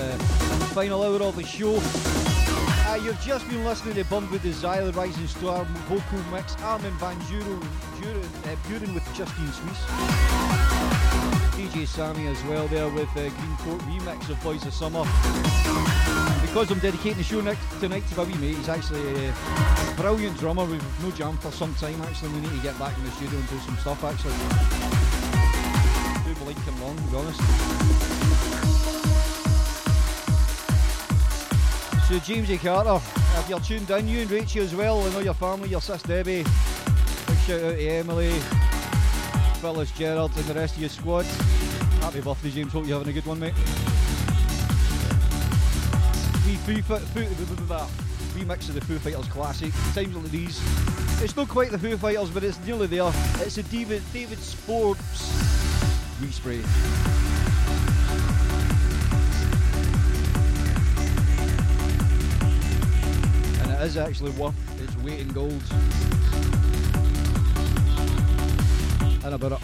final hour of the show. Uh, you've just been listening to Burned with Desire, the Rising Star vocal mix, Armin Van Buuren, Uh, with Justine Suissa. DJ Sammy as well there with uh, Greencourt remix of Boys of Summer. Because I'm dedicating the show next, tonight to my wee mate, he's actually a brilliant drummer. We've no jam for some time actually. We need to get back in the studio and do some stuff actually. Do Blinking long, to be honest. So Jamesy Carter, if you're tuned in, you and Rachie as well, I know your family, your sis Debbie. Big shout out to Emily, Phyllis, Gerard and the rest of your squad. Happy birthday James, hope you're having a good one mate. Wee Foo, remix of the Foo Fighters classic, times like these. It's not quite the Foo Fighters but it's nearly there. It's a David, David Sports respray. and it is actually worth its weight in gold. And about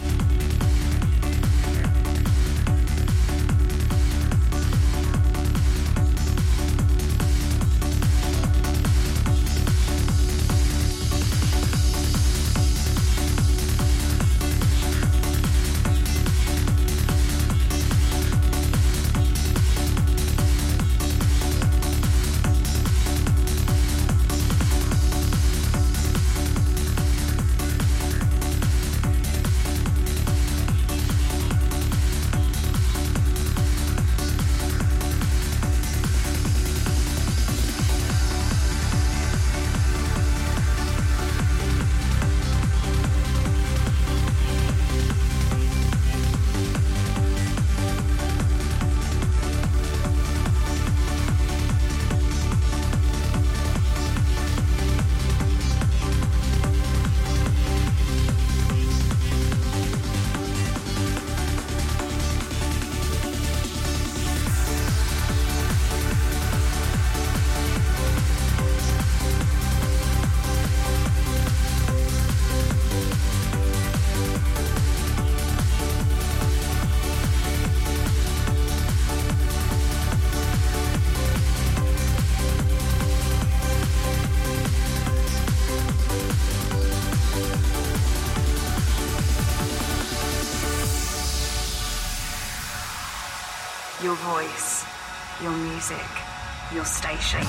station.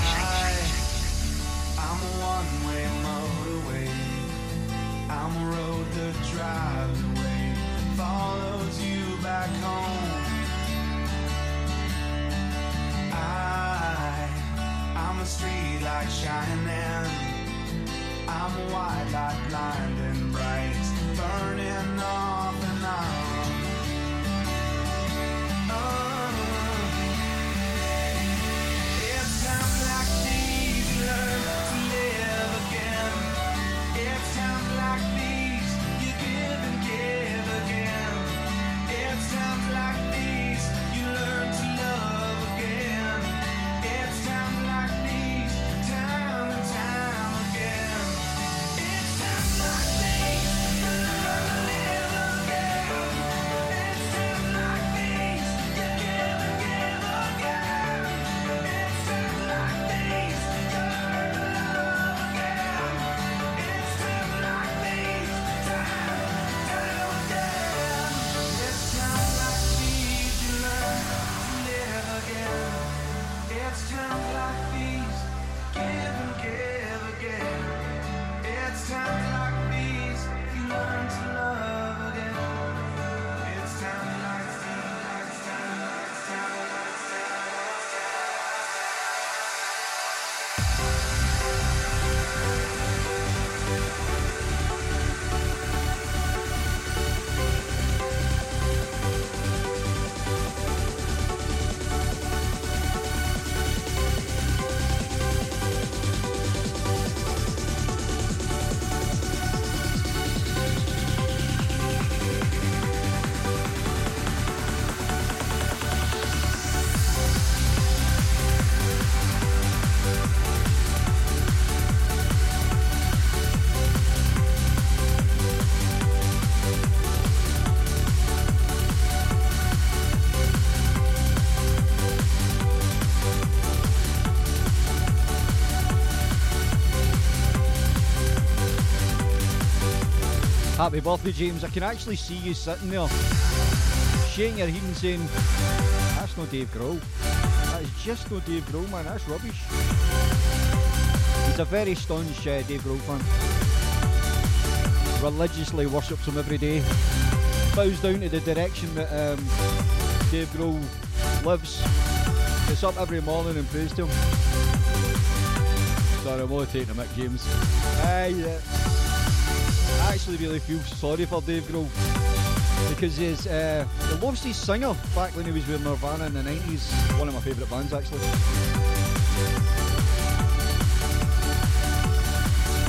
Happy birthday, James. I can actually see you sitting there, shaking your head and saying, That's no Dave Grohl. That is just no Dave Grohl, man. That's rubbish. He's a very staunch uh, Dave Grohl fan. Religiously worships him every day. Bows down to the direction that um, Dave Grohl lives. Gets up every morning and prays to him. Sorry, I'm only taking a mic, James. Uh, yeah. Actually really feel sorry for Dave Grohl because he's uh, he lost his singer back when he was with Nirvana in the 90s. One of my favourite bands, actually.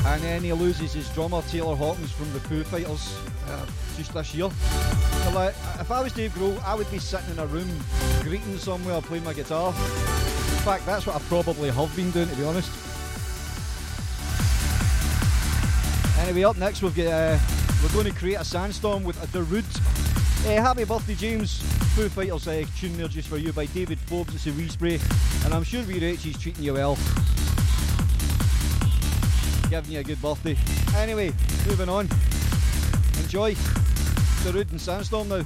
And then he loses his drummer Taylor Hawkins from the Foo Fighters uh, just this year. So, like, if I was Dave Grohl, I would be sitting in a room greeting somewhere playing my guitar. In fact, that's what I probably have been doing, to be honest. Anyway, up next we've got uh, we're going to create a sandstorm with a Darude. Uh, happy birthday, James! Foo Fighters uh, tune there just for you by David Forbes. It's a wee spray, and I'm sure VRH is treating you well, giving you a good birthday. Anyway, moving on. Enjoy Darude and Sandstorm now.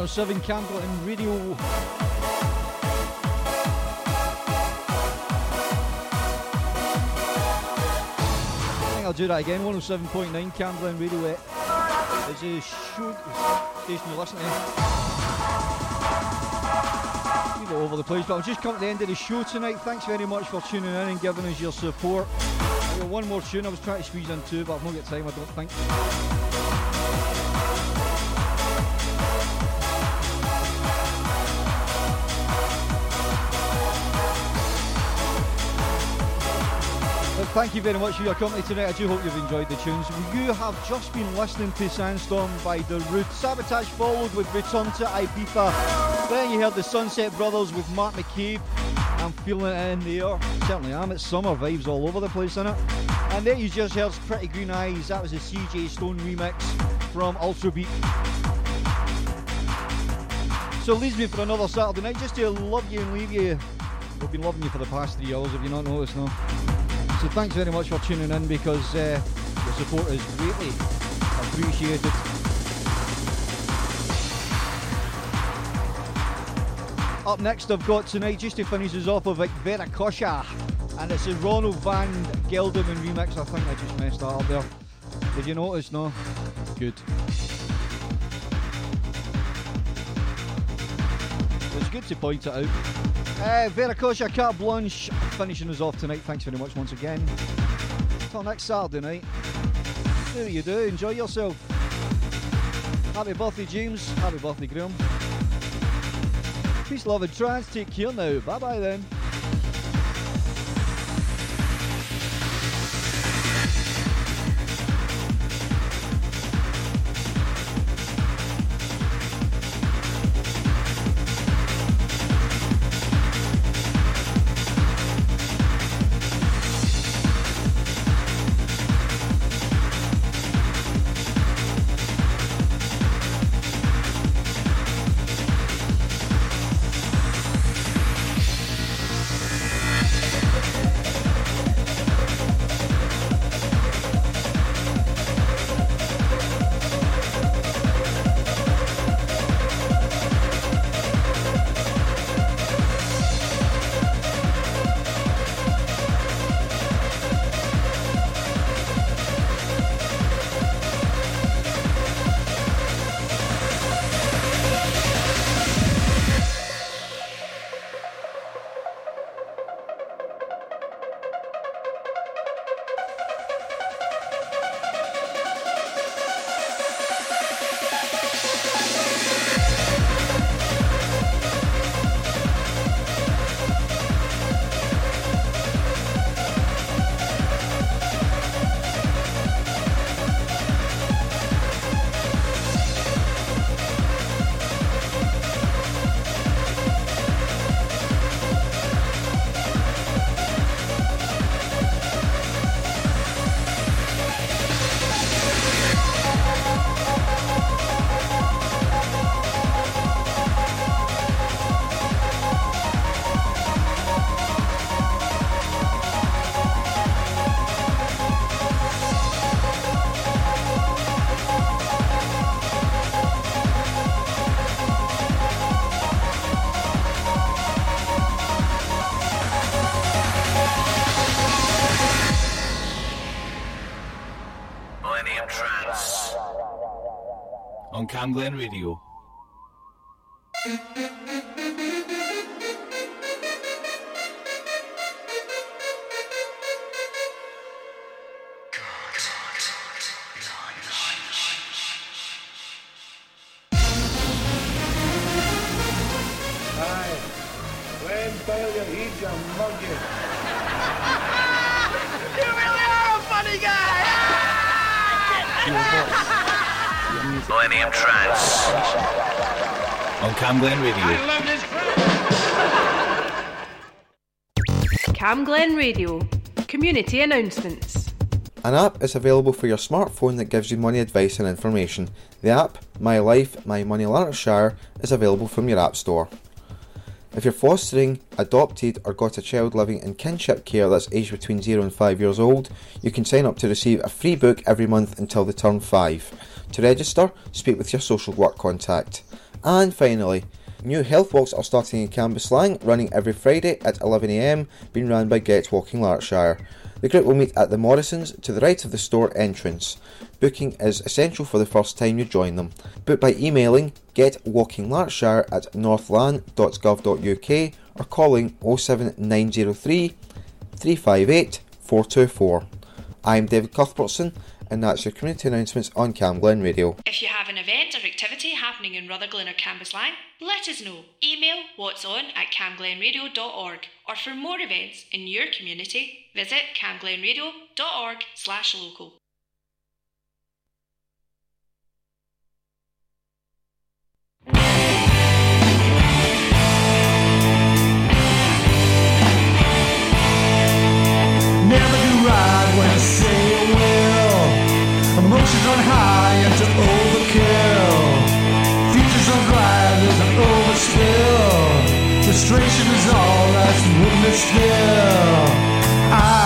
107 Camglen Radio. I think I'll do that again. 107.9 Camglen Radio. It is a show station you're listening to. Go over the place, but I've just come to the end of the show tonight. Thanks very much for tuning in and giving us your support. I got one more tune I was trying to squeeze in two, but I've not got time, I don't think. Thank you very much for your company tonight. I do hope you've enjoyed the tunes. You have just been listening to Sandstorm by The Root. Sabotage followed with Return to Ibiza. Then you heard the Sunset Brothers with Mark McCabe. I'm feeling it in the air. Certainly am. It's summer vibes all over the place, isn't it? And then you just heard Pretty Green Eyes. That was a CJ Stone remix from Ultra Beat. So leaves me for another Saturday night just to love you and leave you. We've been loving you for the past three hours, have you not noticed, no? So thanks very much for tuning in because uh, your support is greatly appreciated. Up next, I've got tonight just to finish us off with Veracocha, and it's a Ronald Van Gelderman remix. I think I just messed that up there. Did you notice? No. Good. It's good to point it out. Uh, Veracocha, Carte Blanche, finishing us off tonight. Thanks very much once again. Till next Saturday night. Do you do. Enjoy yourself. Happy birthday, James. Happy birthday, Graham. Peace, love, and trance. Take care now. Bye bye then. Glen Radio. Glen Radio. Community announcements. An app is available for your smartphone that gives you money advice and information. The app, My Life, My Money Lanarkshire, is available from your App Store. If you're fostering, adopted, or got a child living in kinship care that's aged between 0 and 5 years old, you can sign up to receive a free book every month until they turn 5. To register, speak with your social work contact. And finally, new health walks are starting in Cambuslang, running every Friday at 11am, being run by Get Walking Lanarkshire. The group will meet at the Morrisons to the right of the store entrance. Booking is essential for the first time you join them. Book by emailing getwalkinglanarkshire at northlan.gov.uk or calling 07903 358 424. I'm David Cuthbertson and that's your community announcements on Camglen Radio. If you have an event or activity happening in Rutherglen or Cambuslang, let us know. Email what's on at camglenradio.org or for more events in your community, visit camglenradio.org slash local. overkill. Futures of life is an overspill. Frustration is all that's witnessed here. I